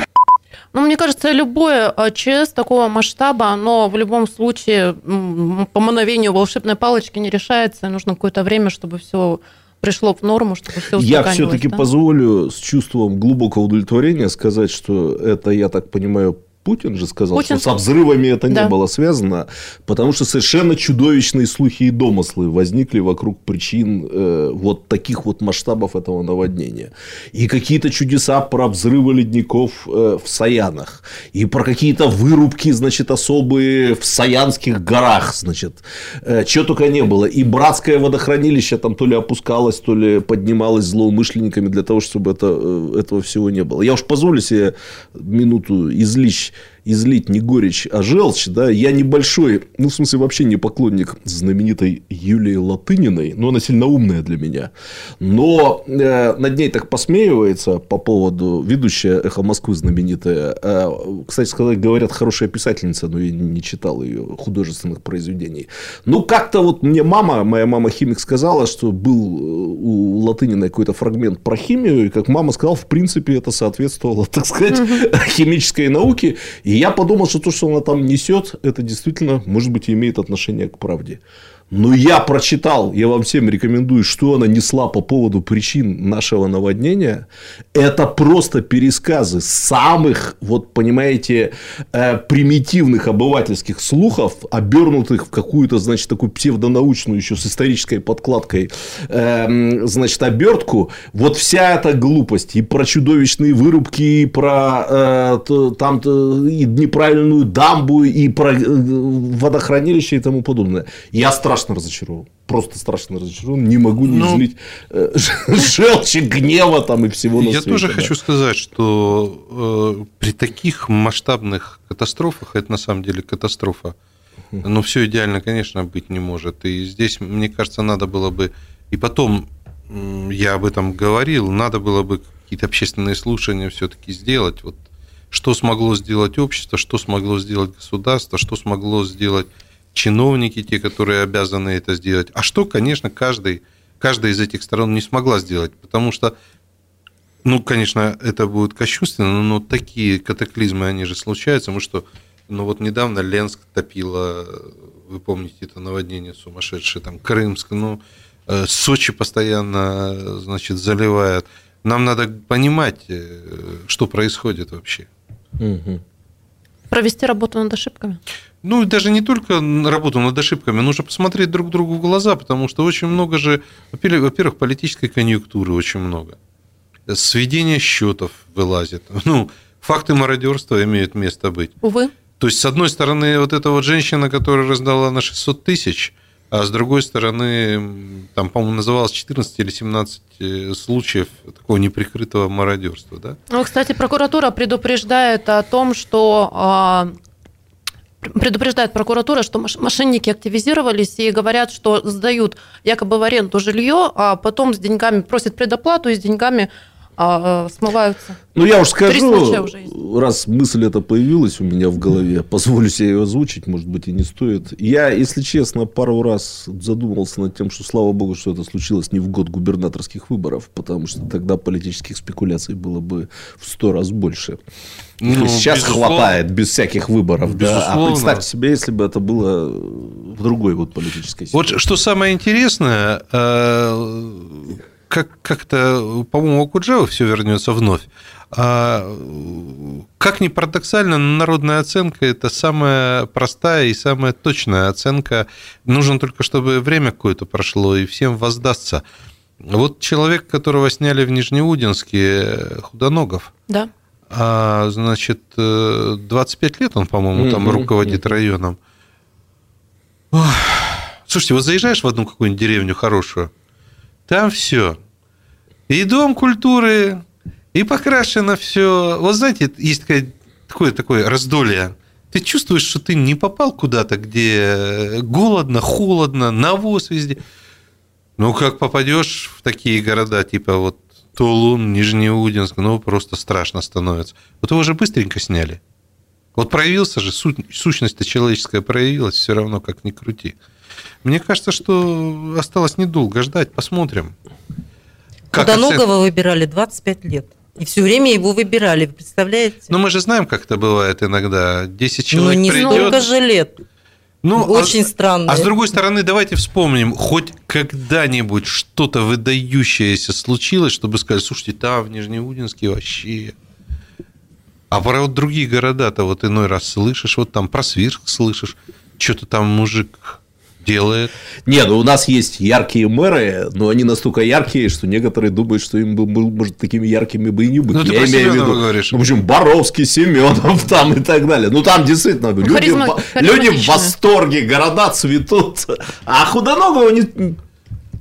Ну, мне кажется, любое а, ЧС такого масштаба, оно в любом случае по мановению волшебной палочки не решается. Нужно какое-то время, чтобы все пришло в норму, чтобы все Я все-таки да? позволю с чувством глубокого удовлетворения сказать, что это, я так понимаю, Путин же сказал, Путин. что со взрывами это Да. не было связано, потому что совершенно чудовищные слухи и домыслы возникли вокруг причин э, вот таких вот масштабов этого наводнения. И какие-то чудеса про взрывы ледников э, в Саянах, и про какие-то вырубки, значит, особые в Саянских горах, значит, чего только не было. И братское водохранилище там то ли опускалось, то ли поднималось злоумышленниками для того, чтобы это, э, этого всего не было. Я уж позволю себе минуту излить which излить не горечь, а желчь, да, я небольшой, ну, в смысле, вообще не поклонник знаменитой Юлии Латыниной, но она сильно умная для меня. Но э, над ней так посмеивается по поводу ведущая «Эхо Москвы» знаменитая. Э, кстати сказать, говорят, хорошая писательница, но я не читал ее художественных произведений. Ну, как-то вот мне мама, моя мама химик сказала, что был э, у Латыниной какой-то фрагмент про химию, и как мама сказала, в принципе, это соответствовало, так сказать, химической науке. И я подумал, что то, что она там несет, это действительно, может быть, имеет отношение к правде. Но я прочитал, я вам всем рекомендую, что она несла по поводу причин нашего наводнения. Это просто пересказы самых, вот понимаете, э, примитивных обывательских слухов, обернутых в какую-то, значит, такую псевдонаучную еще с исторической подкладкой, э, значит, обертку. Вот вся эта глупость и про чудовищные вырубки, и про э, там и неправильную дамбу, и про э, водохранилище и тому подобное. Я страшно разочарован. Просто страшно разочарован. Не могу не Ну, излить э, желчи, гнева там и всего на Я свете, тоже да. хочу сказать, что э, при таких масштабных катастрофах, это на самом деле катастрофа, но все идеально, конечно, быть не может. И здесь, мне кажется, надо было бы... И потом, я об этом говорил, надо было бы какие-то общественные слушания все-таки сделать. Вот что смогло сделать общество, что смогло сделать государство, что смогло сделать чиновники, те, которые обязаны это сделать. А что, конечно, каждый, каждая из этих сторон не смогла сделать, потому что ну, конечно, это будет кощунственно, но такие катаклизмы, они же случаются. Мы что, ну вот недавно Ленск топило, вы помните это наводнение сумасшедшее, там Крымск, ну, э, Сочи постоянно, значит, заливает. Нам надо понимать, э, что происходит вообще. Мгм. Провести работу над ошибками. Ну, даже не только работу над ошибками, нужно посмотреть друг другу в глаза, потому что очень много же, во-первых, политической конъюнктуры очень много. Сведение счетов вылазит. Ну, факты мародерства имеют место быть. Увы. То есть, с одной стороны, вот эта вот женщина, которая раздала на 600 тысяч, а с другой стороны, там, по-моему, называлось 14 или 17 э, случаев такого неприкрытого мародерства, да? Ну, кстати, прокуратура предупреждает о том, что а, предупреждает прокуратура, что мошенники активизировались и говорят, что сдают якобы в аренду жилье, а потом с деньгами просят предоплату и с деньгами а, а, смываются. Ну, я уж скажу, уже раз мысль эта появилась у меня в голове, позволю себе ее озвучить, может быть, и не стоит. Я, если честно, пару раз задумывался над тем, что, слава богу, что это случилось не в год губернаторских выборов, потому что тогда политических спекуляций было бы в сто раз больше. Ну, Сейчас безусловно. хватает без всяких выборов. Да? А Безусловно. представьте себе, если бы это было в другой вот политической ситуации. Вот что самое интересное, э, как как-то, по-моему, у Куджава все вернется вновь. А, как ни парадоксально, но народная оценка – это самая простая и самая точная оценка. Нужно только, чтобы время какое-то прошло, и всем воздастся. Вот человек, которого сняли в Нижнеудинске, Худоногов, Да. а, значит, э, 25 лет он, по-моему, там Мгм, руководит мгм. районом. Ох. Слушайте, вот заезжаешь в одну какую-нибудь деревню хорошую, там все. И дом культуры, и покрашено все. Вот знаете, есть такая, такое, такое раздолье. Ты чувствуешь, что ты не попал куда-то, где голодно, холодно, навоз везде. Ну, как попадешь в такие города, типа вот Тулун, Нижнеудинск, ну, просто страшно становится. Вот его же быстренько сняли. Вот проявился же, суть- сущность-то человеческая проявилась, все равно, как ни крути. Мне кажется, что осталось недолго ждать, посмотрим. Как Худоногого выбирали 25 лет. И все время его выбирали, вы представляете? Ну, мы же знаем, как это бывает иногда. 10 Ну, человек не придет. столько же лет. Ну, Очень а, странно. А с другой стороны, давайте вспомним, хоть когда-нибудь что-то выдающееся случилось, чтобы сказать, слушайте, там в Нижнеудинске вообще... А про вот другие города-то вот иной раз слышишь, вот там про Свирск слышишь, что-то там мужик делает. Не, ну у нас есть яркие мэры, но они настолько яркие, что некоторые думают, что им бы, был, может, такими яркими бы и не быть. Ну, ты Я про имею в виду, говоришь. Ну, почему Боровский, Семенов там и так далее. Ну, там действительно люди, Харизма- в- люди в восторге, города цветут. А худоногого не...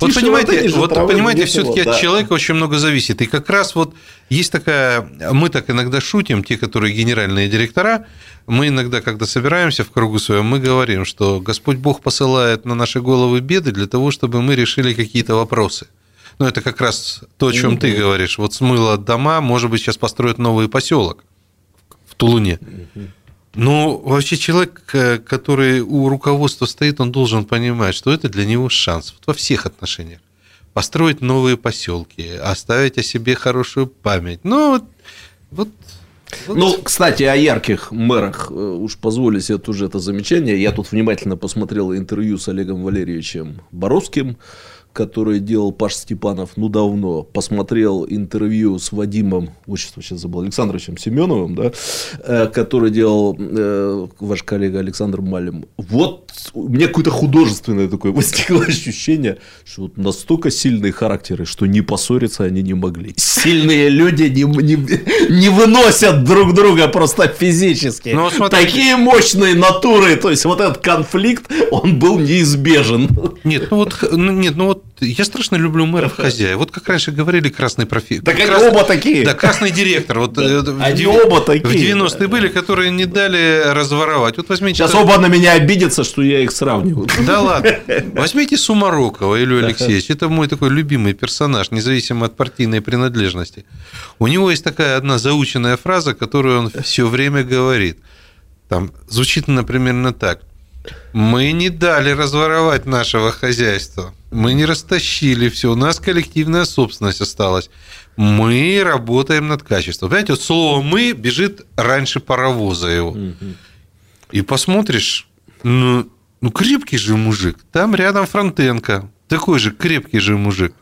Вот тише понимаете, ниже вот травы понимаете, все-таки его, от да. человека очень много зависит. И как раз вот есть такая, мы так иногда шутим, те, которые генеральные директора, мы иногда, когда собираемся в кругу своем, мы говорим, что Господь Бог посылает на наши головы беды для того, чтобы мы решили какие-то вопросы. Ну, это как раз то, о чем ты говоришь. Вот смыло дома, может быть, сейчас построят новый поселок в Тулуне. Ну, вообще человек, э, который у руководства стоит, он должен понимать, что это для него шанс вот во всех отношениях. Построить новые поселки, оставить о себе хорошую память. Ну, вот, вот, вот Ну, кстати, о ярких мэрах. Э, Уж позволю себе тоже это замечание. Я тут внимательно посмотрел интервью с Олегом Валерьевичем Боровским, который делал Паш Степанов, ну, давно. Посмотрел интервью с Вадимом, отчество сейчас забыл, Александровичем Семеновым, да, э, который делал э, ваш коллега Александр Малем. Вот у меня какое-то художественное такое возникло ощущение, что вот настолько сильные характеры, что не поссориться они не могли. Сильные люди не, не, не выносят друг друга просто физически. Ну, смотрите. Такие мощные натуры, то есть вот этот конфликт, он был неизбежен. Нет, ну вот, ну, нет, ну вот я страшно люблю мэров хозяев. Вот как раньше говорили, красный профи... Так они красный- оба такие. Да, красный директор. Вот, э, в Они деви- оба такие. В 90-е были, которые не дали разворовать. Вот возьмите... Сейчас оба на меня обидятся, что я их сравниваю. Да ладно. Возьмите Сумарокова Илью Алексеевич. Это мой такой любимый персонаж, независимо от партийной принадлежности. У него есть такая одна заученная фраза, которую он все время говорит. Там звучит она примерно так. Мы не дали разворовать нашего хозяйства. Мы не растащили все. У нас коллективная собственность осталась. Мы работаем над качеством. Понимаете, вот слово «мы» бежит раньше паровоза его. И посмотришь, ну, ну крепкий же мужик. Там рядом Фронтенко, такой же крепкий же мужик.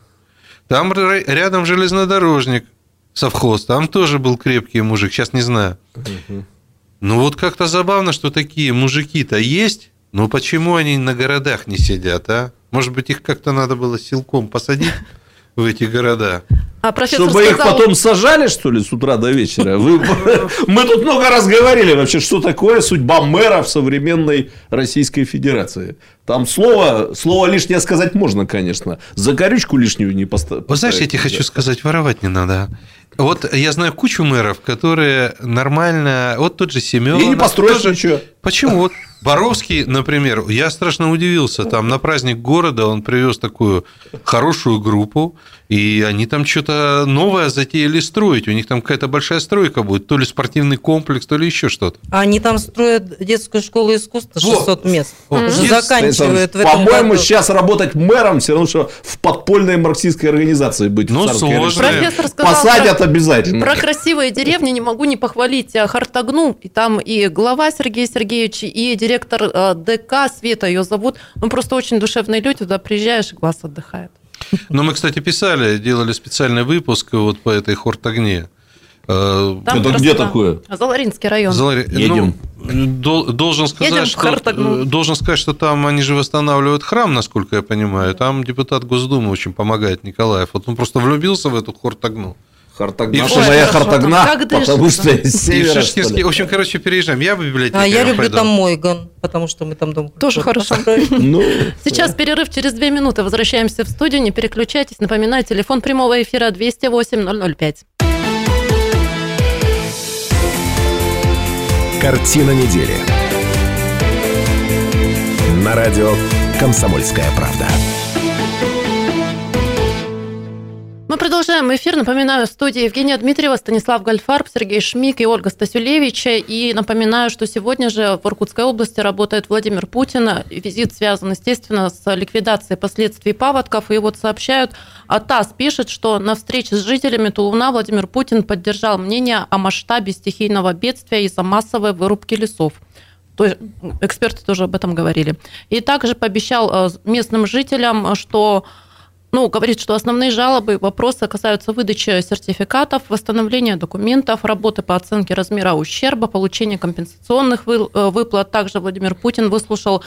Там рядом железнодорожник, совхоз, там тоже был крепкий мужик, сейчас не знаю. Ну вот как-то забавно, что такие мужики-то есть, но почему они на городах не сидят, а? Может быть, их как-то надо было силком посадить в эти города? А профессор Чтобы их сказал- потом сажали, что ли, с утра до вечера? Вы- Мы тут много раз говорили вообще, что такое судьба мэра в современной Российской Федерации. Там слово, слово лишнее сказать можно, конечно. За горючку лишнюю не поставить. Вы знаешь, я тебе хочу сказать, воровать не надо. Вот я знаю кучу мэров, которые нормально... Вот тот же Семен. И не построишь ничего. Почему? Вот Боровский, например, я страшно удивился. Там на праздник города он привез такую хорошую группу, и они там что-то новое затеяли строить. У них там какая-то большая стройка будет, то ли спортивный комплекс, то ли еще что-то. А Они там строят детскую школу искусства, 600 мест. Вот. Уже Есть, заканчивают в этом По-моему, году. сейчас работать мэром все равно, что в подпольной марксистской организации быть. Ну, сложно. Профессор сказал, Посадят про- обязательно. Про красивые деревни не могу не похвалить а, Хартагну. И там и глава Сергей Сергеевич, и директор а, ДК, Света ее зовут. Ну, просто очень душевные люди. Туда приезжаешь, и глаз отдыхает. Но мы, кстати, писали, делали специальный выпуск вот по этой Хортогне. Э, Там Это где такое? Заларинский район. Залари- Едем. ну, дол- должен сказать, Едем что э, должен сказать, что там они же восстанавливают храм, насколько я понимаю. Там депутат Госдумы очень помогает Николаев. Вот он просто влюбился в эту Хортагну. Хартагна, И что Ой, моя Хартагна, как потому что из севера, что в общем, короче, переезжаем. Я в библиотеку. А я люблю пойду. там Мойган, потому что мы там дом. Тоже хорошо. Ну, Сейчас перерыв через две минуты. Возвращаемся в студию. Не переключайтесь. Напоминаю, телефон прямого эфира 208-005. Картина недели. На радио «Комсомольская правда». Мы продолжаем эфир. Напоминаю, в студии Евгения Дмитриева, Станислав Гальфарб, Сергей Шмик и Ольга Стасюлевич. И напоминаю, что сегодня же в Иркутской области работает Владимир Путин. Визит связан, естественно, с ликвидацией последствий паводков. И вот сообщают, а ТАСС пишет, что на встрече с жителями Тулуна Владимир Путин поддержал мнение о масштабе стихийного бедствия из-за массовой вырубки лесов. То есть эксперты тоже об этом говорили. И также пообещал э, местным жителям, что ну, говорит, что основные жалобы и вопросы касаются выдачи сертификатов, восстановления документов, работы по оценке размера ущерба, получения компенсационных э, выплат. Также Владимир Путин выслушал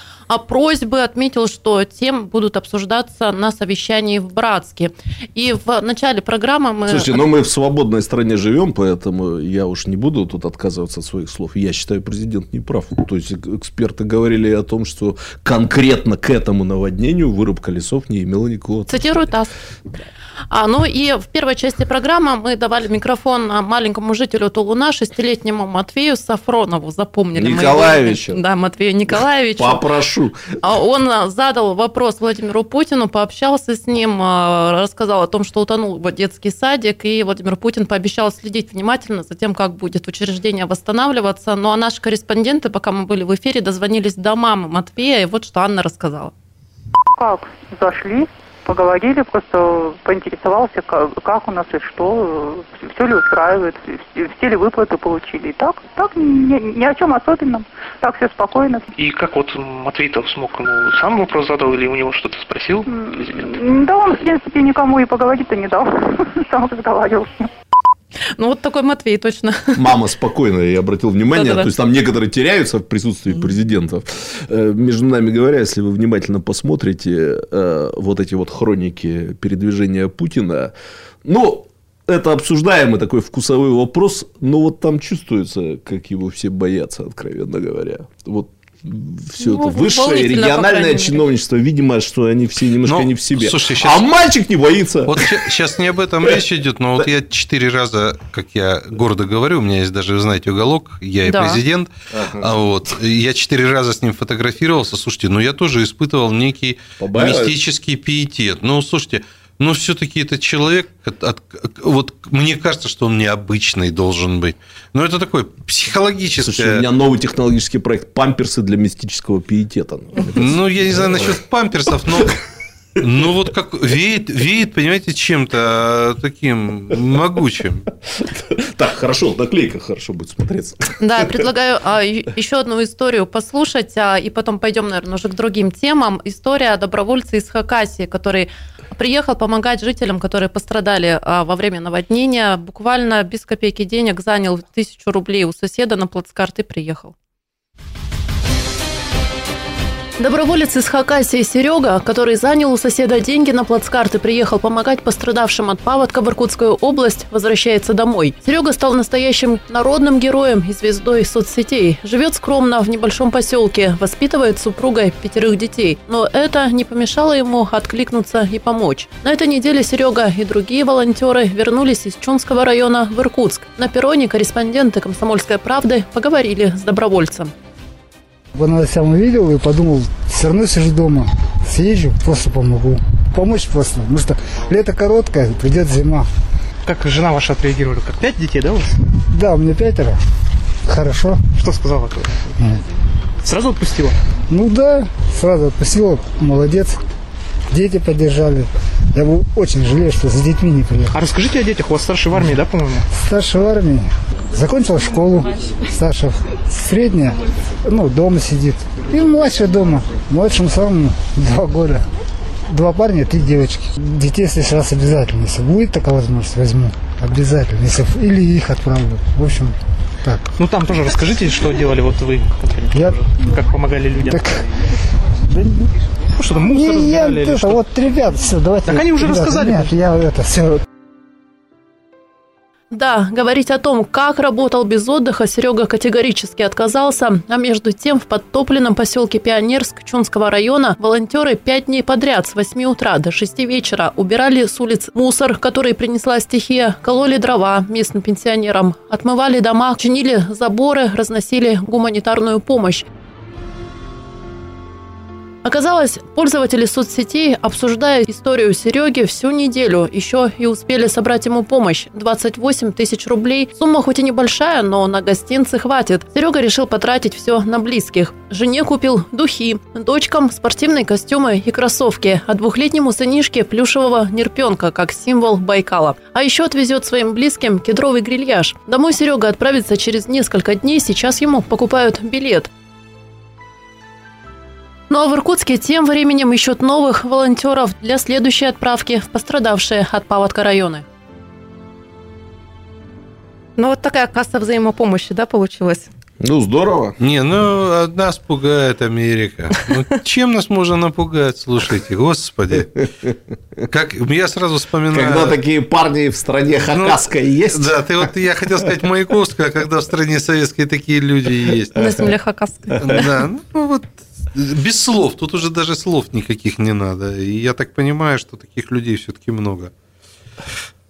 просьбы, отметил, что тем будут обсуждаться на совещании в Братске. И в начале программы мы... Слушайте, ну мы в свободной стране живем, поэтому я уж не буду тут отказываться от своих слов. Я считаю, президент не прав. То есть эк- эксперты говорили о том, что конкретно к этому наводнению вырубка лесов не имела никакого отношения. ТАСС. А, ну и в первой части программы мы давали микрофон а, маленькому жителю Тулуна, шестилетнему Матвею Сафронову, запомнили. Николаевичу. имя. Да, Матвею Николаевичу. Попрошу. А Он а, задал вопрос Владимиру Путину, пообщался с ним, рассказал о том, что утонул его детский садик, и Владимир Путин пообещал следить внимательно за тем, как будет учреждение восстанавливаться. Ну а наши корреспонденты, пока мы были в эфире, дозвонились до мамы Матвея, и вот что Анна рассказала. Как? Зашли, поговорили, просто поинтересовался, как, как у нас и что, все ли устраивает, все, ли выплаты получили. И так, так ни, ни о чем особенном, так все спокойно. И как вот Матвей-то смог, ну, сам вопрос задал или у него что-то спросил Да он, в принципе, никому и поговорить-то не дал, сам разговаривал с ним. Ну вот такой Матвей точно. Мама спокойная, я обратил внимание. Да-да-да. То есть там некоторые теряются в присутствии президентов. Э, Между нами говоря, если вы внимательно посмотрите э, вот эти вот хроники передвижения Путина, ну, это обсуждаемый такой вкусовой вопрос, но вот там чувствуется, как его все боятся, откровенно говоря. Вот все Ну, это высшее региональное чиновничество, видимо, что они все немножко Ну, не в себе. слушай, щас- А мальчик не боится. Вот сейчас не об этом речь идет, но вот я четыре раза, как я гордо говорю, у меня есть даже, вы знаете, уголок, я и Да. президент, а вот я четыре раза с ним фотографировался. Слушайте, ну я тоже испытывал некий мистический пиетет. Ну, слушайте, но все-таки это человек, от- от- вот мне кажется, что он необычный должен быть. Но это такой психологическое... Слушай, у меня новый технологический проект «Памперсы для мистического пиетета». Ну, я не знаю насчет памперсов, но ну вот как веет, веет, понимаете, чем-то таким могучим. Так, хорошо, наклейка хорошо будет смотреться. Да, я предлагаю а, еще одну историю послушать, а, и потом пойдем, наверное, уже к другим темам. История добровольца из Хакасии, который приехал помогать жителям, которые пострадали а, во время наводнения. Буквально без копейки денег занял тысячу рублей у соседа на плацкарт и приехал. Доброволец из Хакасии Серега, который занял у соседа деньги на плацкарт и приехал помогать пострадавшим от паводка в Иркутскую область, возвращается домой. Серега стал настоящим народным героем и звездой соцсетей. Живет скромно в небольшом поселке, воспитывает супругой пятерых детей. Но это не помешало ему откликнуться и помочь. На этой неделе Серега и другие волонтеры вернулись из Чунского района в Иркутск. На перроне корреспонденты «Комсомольской правды» поговорили с добровольцем. По новостям увидел и подумал, все равно сижу дома, съезжу, просто помогу. Помочь просто, потому что лето короткое, придет зима. Как жена ваша отреагировала? Как пять детей, да, у вас? Да, у меня пятеро. Хорошо. Что сказала? Сразу отпустила? Ну да, сразу отпустила. Молодец. Дети поддержали. Я бы очень жалею, что за детьми не приехал. А расскажите о детях. У вас старший в армии, да, по-моему? Старший в армии. Закончил школу. Старшая. Средняя. Ну, дома сидит. И младшая дома. Младшему самому два года. Два парня, три девочки. Детей следующий раз обязательно. Если будет такая возможность, возьму. Обязательно. Если, или их отправлю. В общем, так. Ну там тоже расскажите, что делали вот вы конкретно. Я... Как помогали людям. Так... Ну что там, мусор Не, я, это, что? вот, ребят, все, давайте. Так они уже ребята, рассказали. Нет, я это все. Да, говорить о том, как работал без отдыха, Серега категорически отказался. А между тем в подтопленном поселке Пионерск Чунского района волонтеры пять дней подряд с 8 утра до 6 вечера убирали с улиц мусор, который принесла стихия, кололи дрова местным пенсионерам, отмывали дома, чинили заборы, разносили гуманитарную помощь. Оказалось, пользователи соцсетей, обсуждая историю Сереги всю неделю, еще и успели собрать ему помощь. 28 тысяч рублей. Сумма хоть и небольшая, но на гостинцы хватит. Серега решил потратить все на близких. Жене купил духи, дочкам спортивные костюмы и кроссовки, а двухлетнему сынишке плюшевого нерпенка, как символ Байкала. А еще отвезет своим близким кедровый грильяж. Домой Серега отправится через несколько дней, сейчас ему покупают билет. Ну а в Иркутске тем временем ищут новых волонтеров для следующей отправки в пострадавшие от паводка районы. Ну вот такая касса взаимопомощи, да, получилась? Ну, здорово. Не, ну, нас пугает Америка. Ну, чем нас можно напугать, слушайте, господи. Как, я сразу вспоминаю... Когда такие парни в стране хакасской есть. Да, ты вот, я хотел сказать Маяковская, когда в стране советской такие люди есть. На земле Хакасской. Да, ну вот без слов, тут уже даже слов никаких не надо. И я так понимаю, что таких людей все-таки много.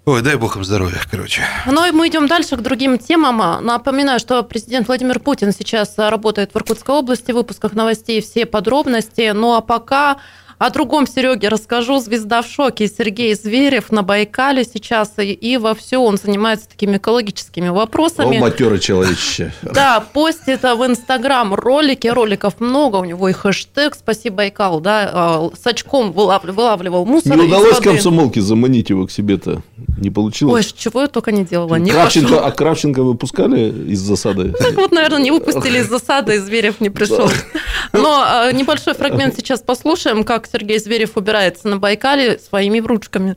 Ой, дай бог им здоровья, короче. Ну и мы идем дальше к другим темам. Напоминаю, что президент Владимир Путин сейчас работает в Иркутской области. В выпусках новостей все подробности. Ну а пока о другом Сереге расскажу. Звезда в шоке. Сергей Зверев на Байкале сейчас. И, и вовсю он занимается такими экологическими вопросами. О, матерый человечище. Да, постит в Инстаграм ролики, роликов много, у него и хэштег «Спаси Байкал», да, а, с очком вылавливал, мусор Не удалось комсомолке заманить его к себе-то? Не Ой, получилось? чего я только не делала. Не Кравченко, пошло. а Кравченко выпускали из засады? Так вот, наверное, не выпустили из засады, и Зверев не пришел. Но э, небольшой фрагмент сейчас послушаем, как Сергей Зверев убирается на Байкале своими ручками.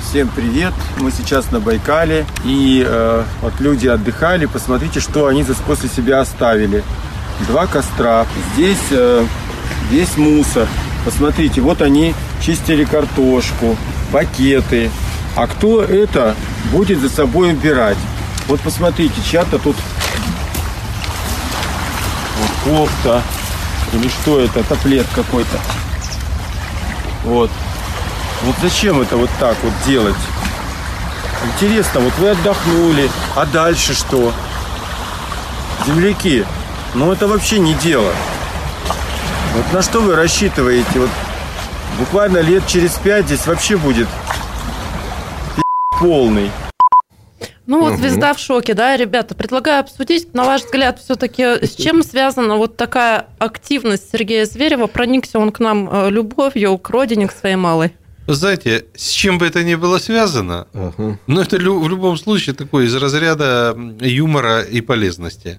Всем привет! Мы сейчас на Байкале, и э, вот люди отдыхали. Посмотрите, что они здесь после себя оставили. Два костра. Здесь э, весь мусор. Посмотрите, вот они чистили картошку, пакеты. А кто это будет за собой убирать? Вот посмотрите, чья-то тут вот кофта. Или что это? Это какой-то. Вот. Вот зачем это вот так вот делать? Интересно, вот вы отдохнули, а дальше что? Земляки, ну это вообще не дело. Вот на что вы рассчитываете? Вот буквально лет через пять здесь вообще будет полный. Ну вот Мгм. звезда в шоке, да, ребята. Предлагаю обсудить, на ваш взгляд, все-таки с чем связана вот такая активность Сергея Зверева? Проникся он к нам э, любовью, к родине, к своей малой. Знаете, с чем бы это ни было связано, но это в любом случае такое из разряда юмора и полезности.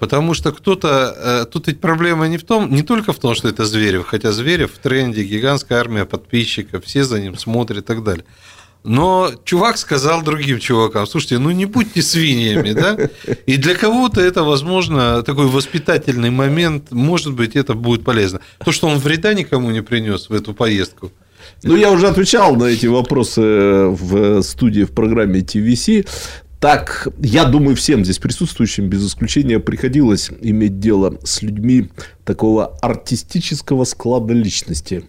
Потому что кто-то... э, Тут ведь проблема не в том, не только в том, что это Зверев, хотя Зверев в тренде, гигантская армия подписчиков, все за ним смотрят и так далее. Но чувак сказал другим чувакам, слушайте, ну не будьте свиньями, да? И для кого-то это, возможно, такой воспитательный момент, может быть, это будет полезно. То, что он вреда никому не принес в эту поездку, Ну, я уже отвечал на эти вопросы в студии в программе TVC. Так, я думаю, всем здесь присутствующим, без исключения, приходилось иметь дело с людьми такого артистического склада личности.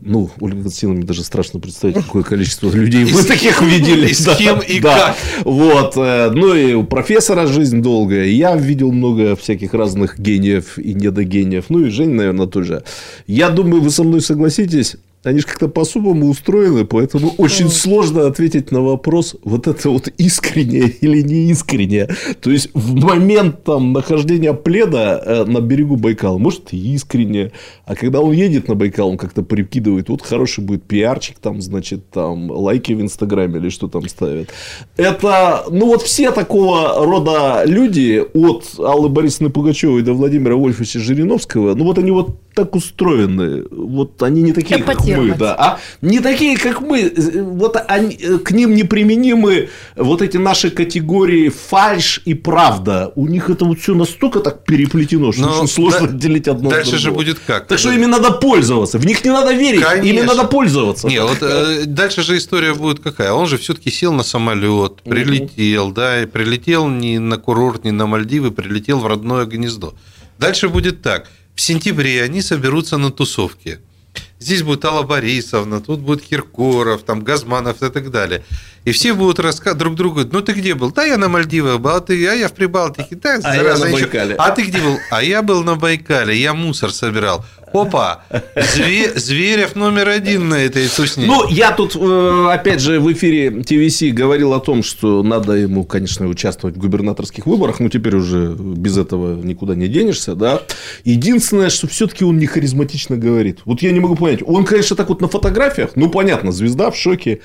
Ну, Ольга Константиновна, мне даже страшно представить, какое количество людей вы таких видели. С кем, и да. Вот. э, Ну, и у профессора жизнь долгая. Я видел много всяких разных гениев и недогениев. Ну, и Жень, наверное, тоже. Я думаю, вы со мной согласитесь, они же как-то по-особому устроены, поэтому очень сложно ответить на вопрос, вот это вот искреннее или не искреннее. То есть, в момент там нахождения пледа э, на берегу Байкала, может, и искренне. А когда он едет на Байкал, он как-то прикидывает, вот хороший будет пиарчик, там, значит, там, лайки в Инстаграме или что там ставят. Это, ну, вот все такого рода люди, от Аллы Борисовны Пугачевой до Владимира Вольфовича Жириновского, ну, вот они вот так устроены. Вот они не такие, как мы, да. А не такие, как мы. Вот они, э, к ним неприменимы вот эти наши категории фальш и правда. У них это вот все настолько так переплетено, что Но очень сложно да- отделить одно от Дальше же другого. будет как? Так что ими надо пользоваться. В них не надо верить, ими Конечно. надо пользоваться. Не, вот э, дальше же история будет какая. Он же все-таки сел на самолет, прилетел, да, и прилетел не на курорт, не на Мальдивы, прилетел в родное гнездо. Дальше будет так. В сентябре они соберутся на тусовке. Здесь будет Алла Борисовна, тут будет Киркоров, там Газманов и так далее. И все будут рассказывать друг другу, ну ты где был? Да, я на Мальдивах был, а ты, а я в Прибалтике. Да, А я на еще. Байкале. А ты где был? А я был на Байкале, я мусор собирал. Опа, Зве- Зверев номер один на этой тусне. Ну, я тут, э, опять же, в эфире ТВС говорил о том, что надо ему, конечно, участвовать в губернаторских выборах, но теперь уже без этого никуда не денешься, да. Единственное, что все-таки он не харизматично говорит. Вот я не могу понять. Он, конечно, так вот на фотографиях, ну, понятно, звезда в шоке.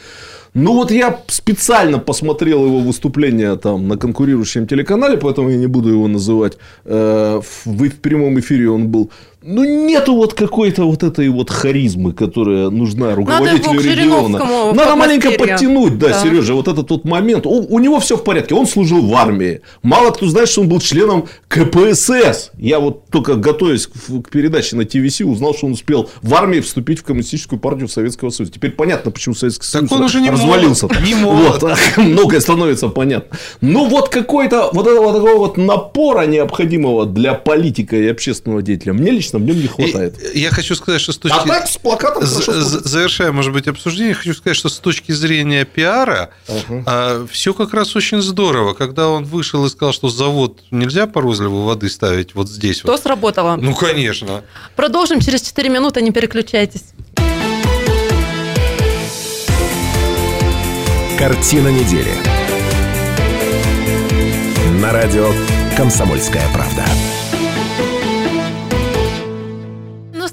Ну, вот я специально посмотрел его выступление там на конкурирующем телеканале, поэтому я не буду его называть. Э, в прямом эфире он был. Ну, нету вот какой-то вот этой вот харизмы, которая нужна руководителю к региона. Надо маленько подтянуть, да, Да. Сережа, вот этот вот момент. У, у него все в порядке, он служил в армии. Мало кто знает, что он был членом КПСС. Я вот только готовясь к, к передаче на ТВС узнал, что он успел в армии вступить в коммунистическую партию Советского Союза. Теперь понятно, почему Советский Союз он уже не развалился. молод, не молод. Вот, многое становится понятно. Ну, вот какой-то вот этого такого вот напора необходимого для политика и общественного деятеля мне лично в нем не хватает. И Я хочу сказать, что с точки... А так с плакатом. Завершая, может быть, обсуждение, хочу сказать, что с точки зрения пиара все как раз очень здорово. Когда он вышел и сказал, что завод нельзя по розливу воды ставить вот здесь То вот. сработало. Ну, конечно. Продолжим через 4 минуты, не переключайтесь. Картина недели. На радио «Комсомольская правда».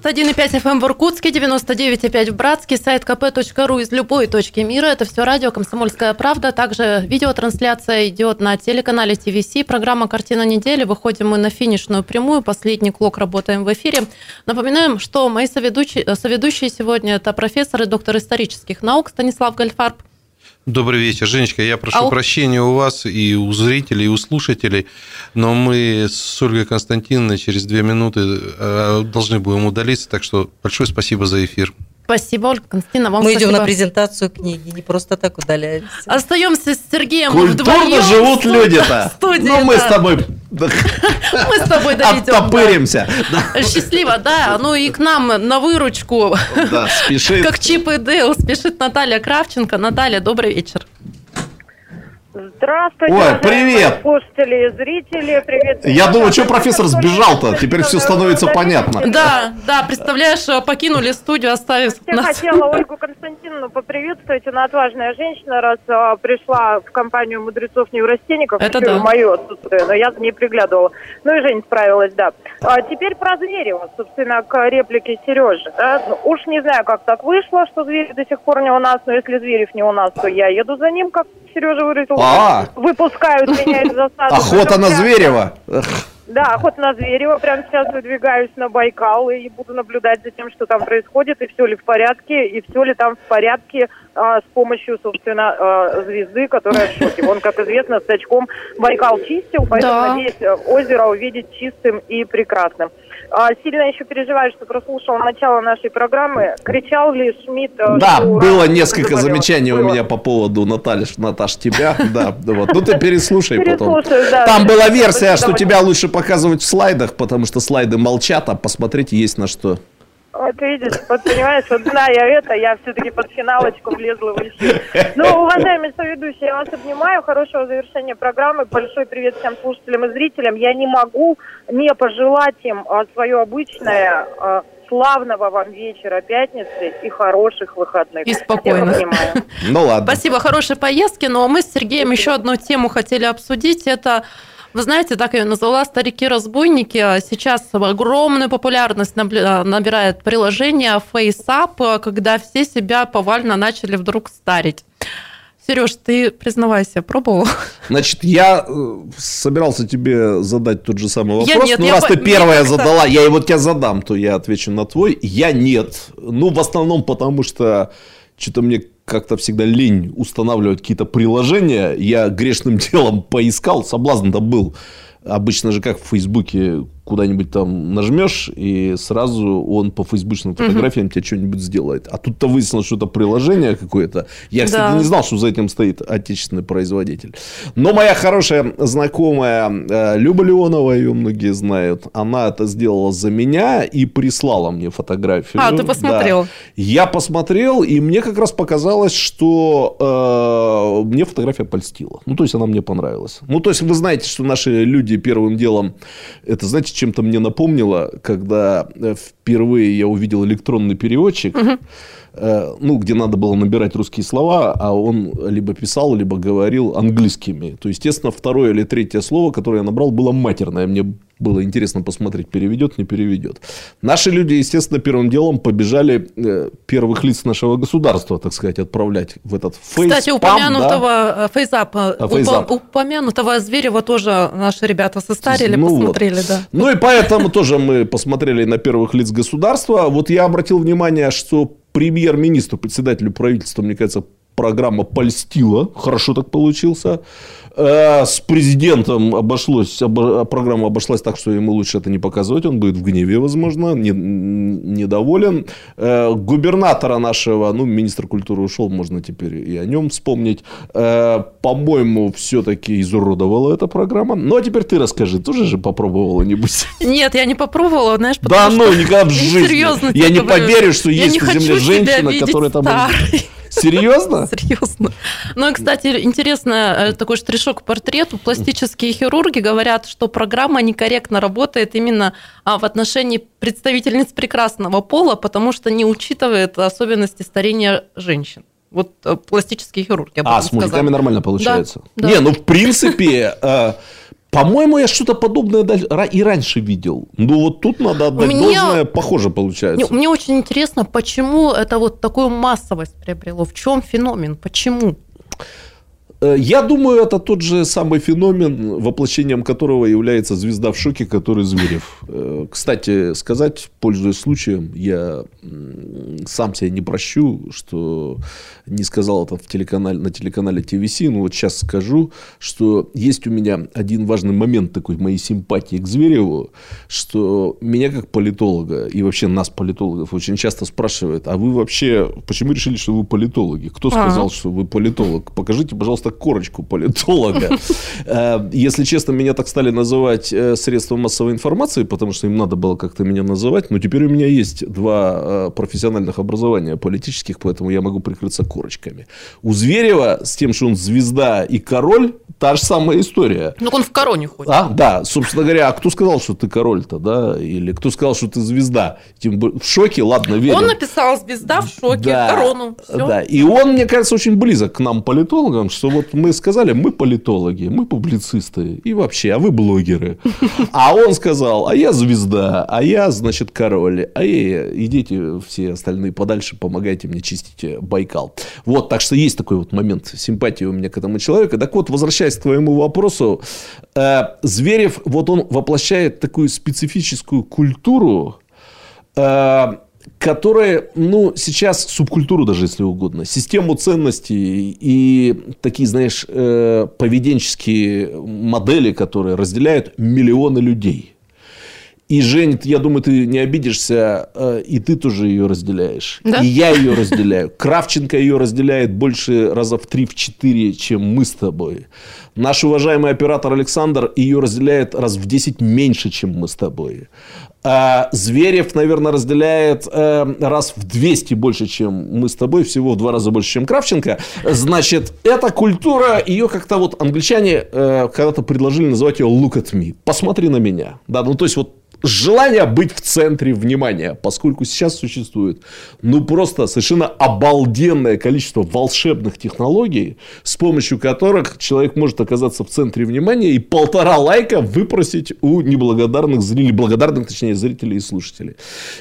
91,5 FM в Иркутске, 99,5 в Братске, сайт kp.ru из любой точки мира. Это все радио «Комсомольская правда». Также видеотрансляция идет на телеканале ТВС. Программа «Картина недели». Выходим мы на финишную прямую. Последний клок работаем в эфире. Напоминаем, что мои соведущие, соведущие сегодня это профессор и доктор исторических наук Станислав Гальфарб. Добрый вечер, Женечка. Я прошу Ау. прощения у вас и у зрителей, и у слушателей, но мы с Ольгой Константиновной через две минуты э, должны будем удалиться, так что большое спасибо за эфир. Спасибо, Ольга Константиновна. Вам Мы спасибо. идем на презентацию книги, не просто так удаляемся. Остаемся с Сергеем Культурно вдвоем живут люди-то. Ну, мы да. с тобой Мы с тобой доведем. оттопыримся. Да, Счастливо, да. Ну и к нам на выручку, да, спешит. как Чип и Дейл, спешит Наталья Кравченко. Наталья, добрый вечер. Здравствуйте, Ой, привет. слушатели и зрители. Привет. Я думаю, что профессор сбежал-то? Теперь все становится понятно. Да, да, представляешь, покинули студию, оставив Я нас. хотела Ольгу Константиновну поприветствовать. Она отважная женщина, раз а, пришла в компанию мудрецов-неврастенников. Это еще и да. мое отсутствие, но я за ней приглядывала. Ну и Женя справилась, да. А, теперь про Зверева, собственно, к реплике Сережи. да. Ну, уж не знаю, как так вышло, что Зверев до сих пор не у нас, но если Зверев не у нас, то я еду за ним, как Сережа выразился. А. Выпускают меня из засады. Охота на Зверева. Да, охота на Зверева. Прямо сейчас выдвигаюсь на Байкал и буду наблюдать за тем, что там происходит, и все ли в порядке, и все ли там в порядке а, с помощью, собственно, а, звезды, которая в шоке. Он, как известно, с очком Байкал чистил, поэтому Да. надеюсь э, озеро увидеть чистым и прекрасным. А, сильно еще переживаю, что прослушал начало нашей программы. Кричал ли Шмидт? э, Да, что было несколько замечаний у Было. меня по поводу Натальи, Наташ, тебя. Да, вот. Ну ты переслушай потом. Там была версия, что тебя лучше показывать в слайдах, потому что слайды молчат, а посмотреть есть на что. Вот видишь, вот понимаешь, вот зная это, я все-таки под финалочку влезла в эфир. Ну, уважаемый соведущий, я вас обнимаю. Хорошего завершения программы. Большой привет всем слушателям и зрителям. Я не могу не пожелать им а, свое обычное а, славного вам вечера пятницы и хороших выходных. И спокойно. Ну ладно. Спасибо, хорошей поездки. Но мы с Сергеем еще одну тему хотели обсудить. Это вы знаете, так я назвала «Старики-разбойники». А Сейчас огромную популярность набирает приложение FaceApp, когда все себя повально начали вдруг старить. Сереж, ты признавайся, пробовал? Значит, я э, собирался тебе задать тот же самый Я вопрос. нет, ну, я раз по- ты первая как-то- задала, я его тебя задам, то я отвечу на твой. Я нет. Ну, в основном потому, что что-то мне как-то всегда лень устанавливать какие-то приложения. Я грешным делом поискал, соблазн-то был. Обычно же как в Фейсбуке куда-нибудь там нажмешь, и сразу он по фейсбучным фотографиям тебе что-нибудь сделает. А тут-то выяснилось, что это приложение какое-то. Я, кстати, Да. не знал, что за этим стоит отечественный производитель. Но моя хорошая знакомая э, Люба Леонова, ее многие знают, она это сделала за меня и прислала мне фотографию. А, ты посмотрел. Да. Я посмотрел, и мне как раз показалось, что э, мне фотография польстила. Ну, то есть, она мне понравилась. Ну, то есть, вы знаете, что наши люди первым делом, это, знаете, чем-то мне напомнило, когда э, впервые я увидел электронный переводчик, э, ну, где надо было набирать русские слова, а он либо писал, либо говорил английскими. То, естественно, второе или третье слово, которое я набрал, было матерное. Мне было интересно посмотреть, переведет, не переведет. Наши люди, естественно, первым делом побежали э, первых лиц нашего государства, так сказать, отправлять в этот фейс. Кстати, упомянутого э, фейзапа, А, фейзап. упо- упомянутого Зверева тоже наши ребята состарили, Ну вот. посмотрели, да. Ну и поэтому тоже мы посмотрели на первых лиц государства. Вот я обратил внимание, что премьер-министру, председателю правительства, мне кажется, программа польстила. Хорошо так получился. Э, С президентом обошлось, обо- программа обошлась так, что ему лучше это не показывать. Он будет в гневе, возможно, не- недоволен. Э, Губернатора нашего, ну, министр культуры ушел, можно теперь и о нем вспомнить. Э, По-моему, все-таки изуродовала эта программа. Ну, а теперь ты расскажи, тоже же попробовала нибудь? Нет, я не попробовала, знаешь, Да потому ну, что- никогда в жизни. Серьезно Я не говорю. поверю, что Я есть на земле женщина, которая там... Серьезно? Серьезно. Ну и, кстати, интересно, такой штришок к портрету. Пластические хирурги говорят, что программа некорректно работает именно а, в отношении представительниц прекрасного пола, потому что не учитывает особенности старения женщин. Вот э, пластические хирурги. А, с мужиками сказали. нормально получается. Да, Не, да. ну в принципе, э, по-моему, я что-то подобное и раньше видел. Ну вот тут надо отдать Мне- должное, похоже получается. Мне очень интересно, почему это вот такую массовость приобрело? В чем феномен? Почему? Э, Я думаю, это тот же самый феномен, воплощением которого является звезда в шоке, который Зверев. Э, Кстати, сказать, пользуясь случаем, я сам себя не прощу, что не сказал это в телеканале, на телеканале ТВС, но вот сейчас скажу, что есть у меня один важный момент такой моей симпатии к Звереву, что меня как политолога и вообще нас, политологов, очень часто спрашивают, а вы вообще, почему решили, что вы политологи? Кто Ага. сказал, что вы политолог? Покажите, пожалуйста, корочку политолога. Э, Если честно, меня так стали называть э, средства массовой информации, потому что им надо было как-то меня называть. Но теперь у меня есть два э, профессиональных образования политических, поэтому я могу прикрыться корочками. У Зверева с тем, что он звезда и король, та же самая история. Ну, он в короне ходит. А, да, собственно говоря, а кто сказал, что ты король-то, да? Или кто сказал, что ты звезда? Тем более- в шоке, ладно, верю. Он написал «Звезда в шоке», Да. корону. Всё. Да, и он, мне кажется, очень близок к нам, политологам, что вот мы сказали, мы политологи, мы публицисты, и вообще, а вы блогеры. А он сказал, а я звезда, а я, значит, король, а я, идите все остальные подальше, помогайте мне чистить э, Байкал. Вот, так что есть такой вот момент симпатии у меня к этому человеку. Так вот, возвращаясь к твоему вопросу, э, Зверев, вот он воплощает такую специфическую культуру, э, которая, ну, сейчас субкультуру даже, если угодно, систему ценностей и такие, знаешь, э, поведенческие модели, которые разделяют миллионы людей. И, Жень, я думаю, ты не обидишься, э, и ты тоже ее разделяешь. Да? И я ее разделяю. Кравченко ее разделяет больше раза в 3-4, чем мы с тобой. Наш уважаемый оператор Александр ее разделяет раз в 10 меньше, чем мы с тобой. А Зверев, наверное, разделяет э, раз в 200 больше, чем мы с тобой, всего в два раза больше, чем Кравченко. Значит, эта культура, ее как-то вот англичане э, когда-то предложили называть ее look at me. Посмотри на меня. Да, ну то есть вот желание быть в центре внимания, поскольку сейчас существует, ну, просто совершенно обалденное количество волшебных технологий, с помощью которых человек может оказаться в центре внимания и полтора лайка выпросить у неблагодарных зрителей, благодарных, точнее, зрителей и слушателей.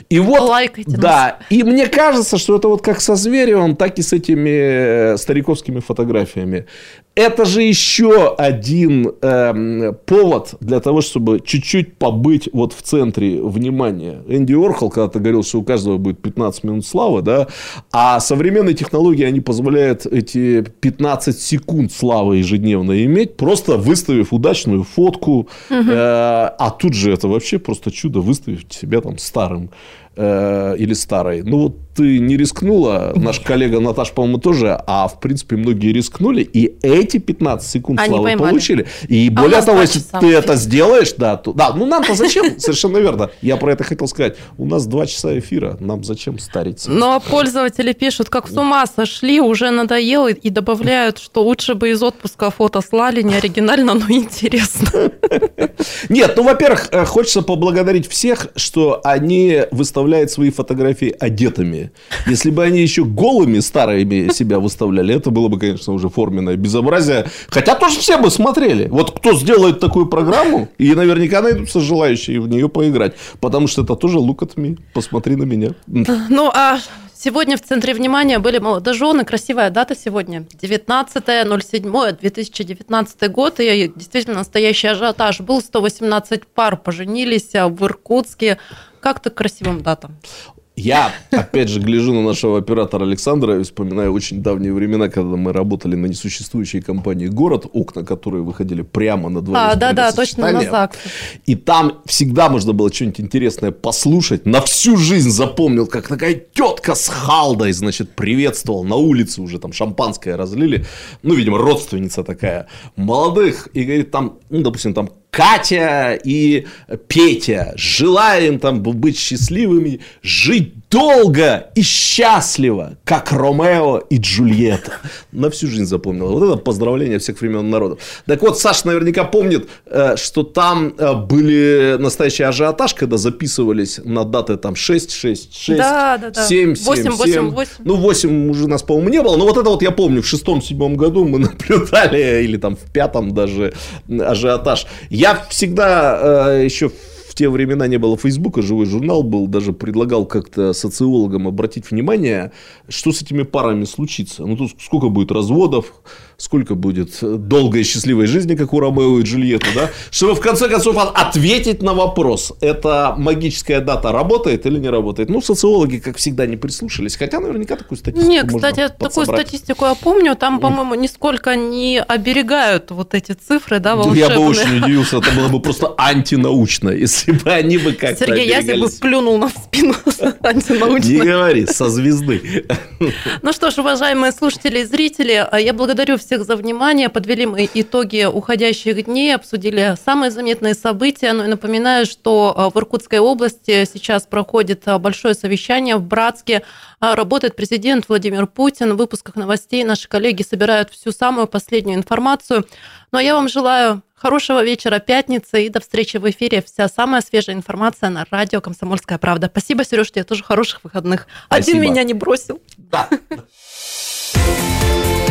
И вот, Лайкайте да, и мне кажется, что это вот как со Зверевым, так и с этими э, стариковскими фотографиями. Это же еще один эм, повод для того, чтобы чуть-чуть побыть вот в центре внимания. Энди Орхол когда-то говорил, что у каждого будет 15 минут славы, да, а современные технологии, они позволяют эти 15 секунд славы ежедневно иметь, просто выставив удачную фотку, Мгм. э, а тут же это вообще просто чудо, выставив себя там старым э, или старой. Ну вот ты не рискнула, наш коллега Наташ, по-моему, тоже, а в принципе многие рискнули, и эти 15 секунд Они славы поймали. получили. И А более того, если ты в это сделаешь, да, то, да, ну нам-то зачем? Совершенно верно. Я про это хотел сказать. У нас два часа эфира, нам зачем стариться? Но пользователи пишут, как с ума сошли, уже надоело, и добавляют, что лучше бы из отпуска фото слали, не оригинально, но интересно. Нет, ну, во-первых, э, хочется поблагодарить всех, что они выставляют свои фотографии одетыми. Если бы они еще голыми старыми себя выставляли, это было бы, конечно, уже форменное безобразие. Хотя тоже все бы смотрели. Вот кто сделает такую программу, и наверняка найдутся желающие в нее поиграть. Потому что это тоже look at me. Посмотри на меня. Ну, а сегодня в центре внимания были молодожены. Красивая дата сегодня. 19.07.2019 год. И действительно настоящий ажиотаж был. 118 пар поженились а, в Иркутске. Как ты к красивым датам? Я, опять же, гляжу на нашего оператора Александра и вспоминаю очень давние времена, когда мы работали на несуществующей компании «Город», окна которой выходили прямо на дворе. А, да-да, точно, на. ЗАГС. И там всегда можно было что-нибудь интересное послушать. На всю жизнь запомнил, как такая тетка с халдой, значит, приветствовал на улице уже там шампанское разлили. Ну, видимо, родственница такая молодых. И говорит, там, ну, допустим, там Катя и Петя, желаем там быть счастливыми, жить долго и счастливо, как Ромео и Джульетта. На всю жизнь запомнил. Вот это поздравление всех времен народов. Так вот, Саша наверняка помнит, э, что там э, были настоящий ажиотаж, когда записывались на даты там 6, 6, 6, Да, да, да. 7, 7, 8, 8, 7. 8. Ну, 8 уже нас, по-моему, не было. Но вот это вот я помню, в шестом-седьмом году мы наблюдали, или там в пятом даже ажиотаж. Я всегда э, еще в те времена не было Фейсбука, живой журнал был, даже предлагал как-то социологам обратить внимание, что с этими парами случится. Ну, тут сколько будет разводов, сколько будет долгой и счастливой жизни, как у Ромео и Джульетты, да? Чтобы в конце концов от- ответить на вопрос, эта магическая дата работает или не работает. Ну, социологи, как всегда, не прислушались, хотя наверняка такую статистику Не, можно кстати, такую подсобрать. статистику я помню. Там, по-моему, нисколько не оберегают вот эти цифры, да, волшебные. Я бы очень удивился, это было бы просто антинаучно, если бы они бы как-то Сергей, я себе бы плюнул на спину антинаучно. Не говори, со звезды. Ну что ж, уважаемые слушатели и зрители, а я благодарю всех за внимание. Подвели мы итоги уходящих дней, обсудили самые заметные события. Ну и напоминаю, что а, в Иркутской области сейчас проходит а, большое совещание в Братске. А, Работает президент Владимир Путин. В выпусках новостей наши коллеги собирают всю самую последнюю информацию. Ну а я вам желаю хорошего вечера пятницы и до встречи в эфире. Вся самая свежая информация на радио «Комсомольская правда». Спасибо, Сереж, тебе тоже хороших выходных. Один Спасибо. меня не бросил.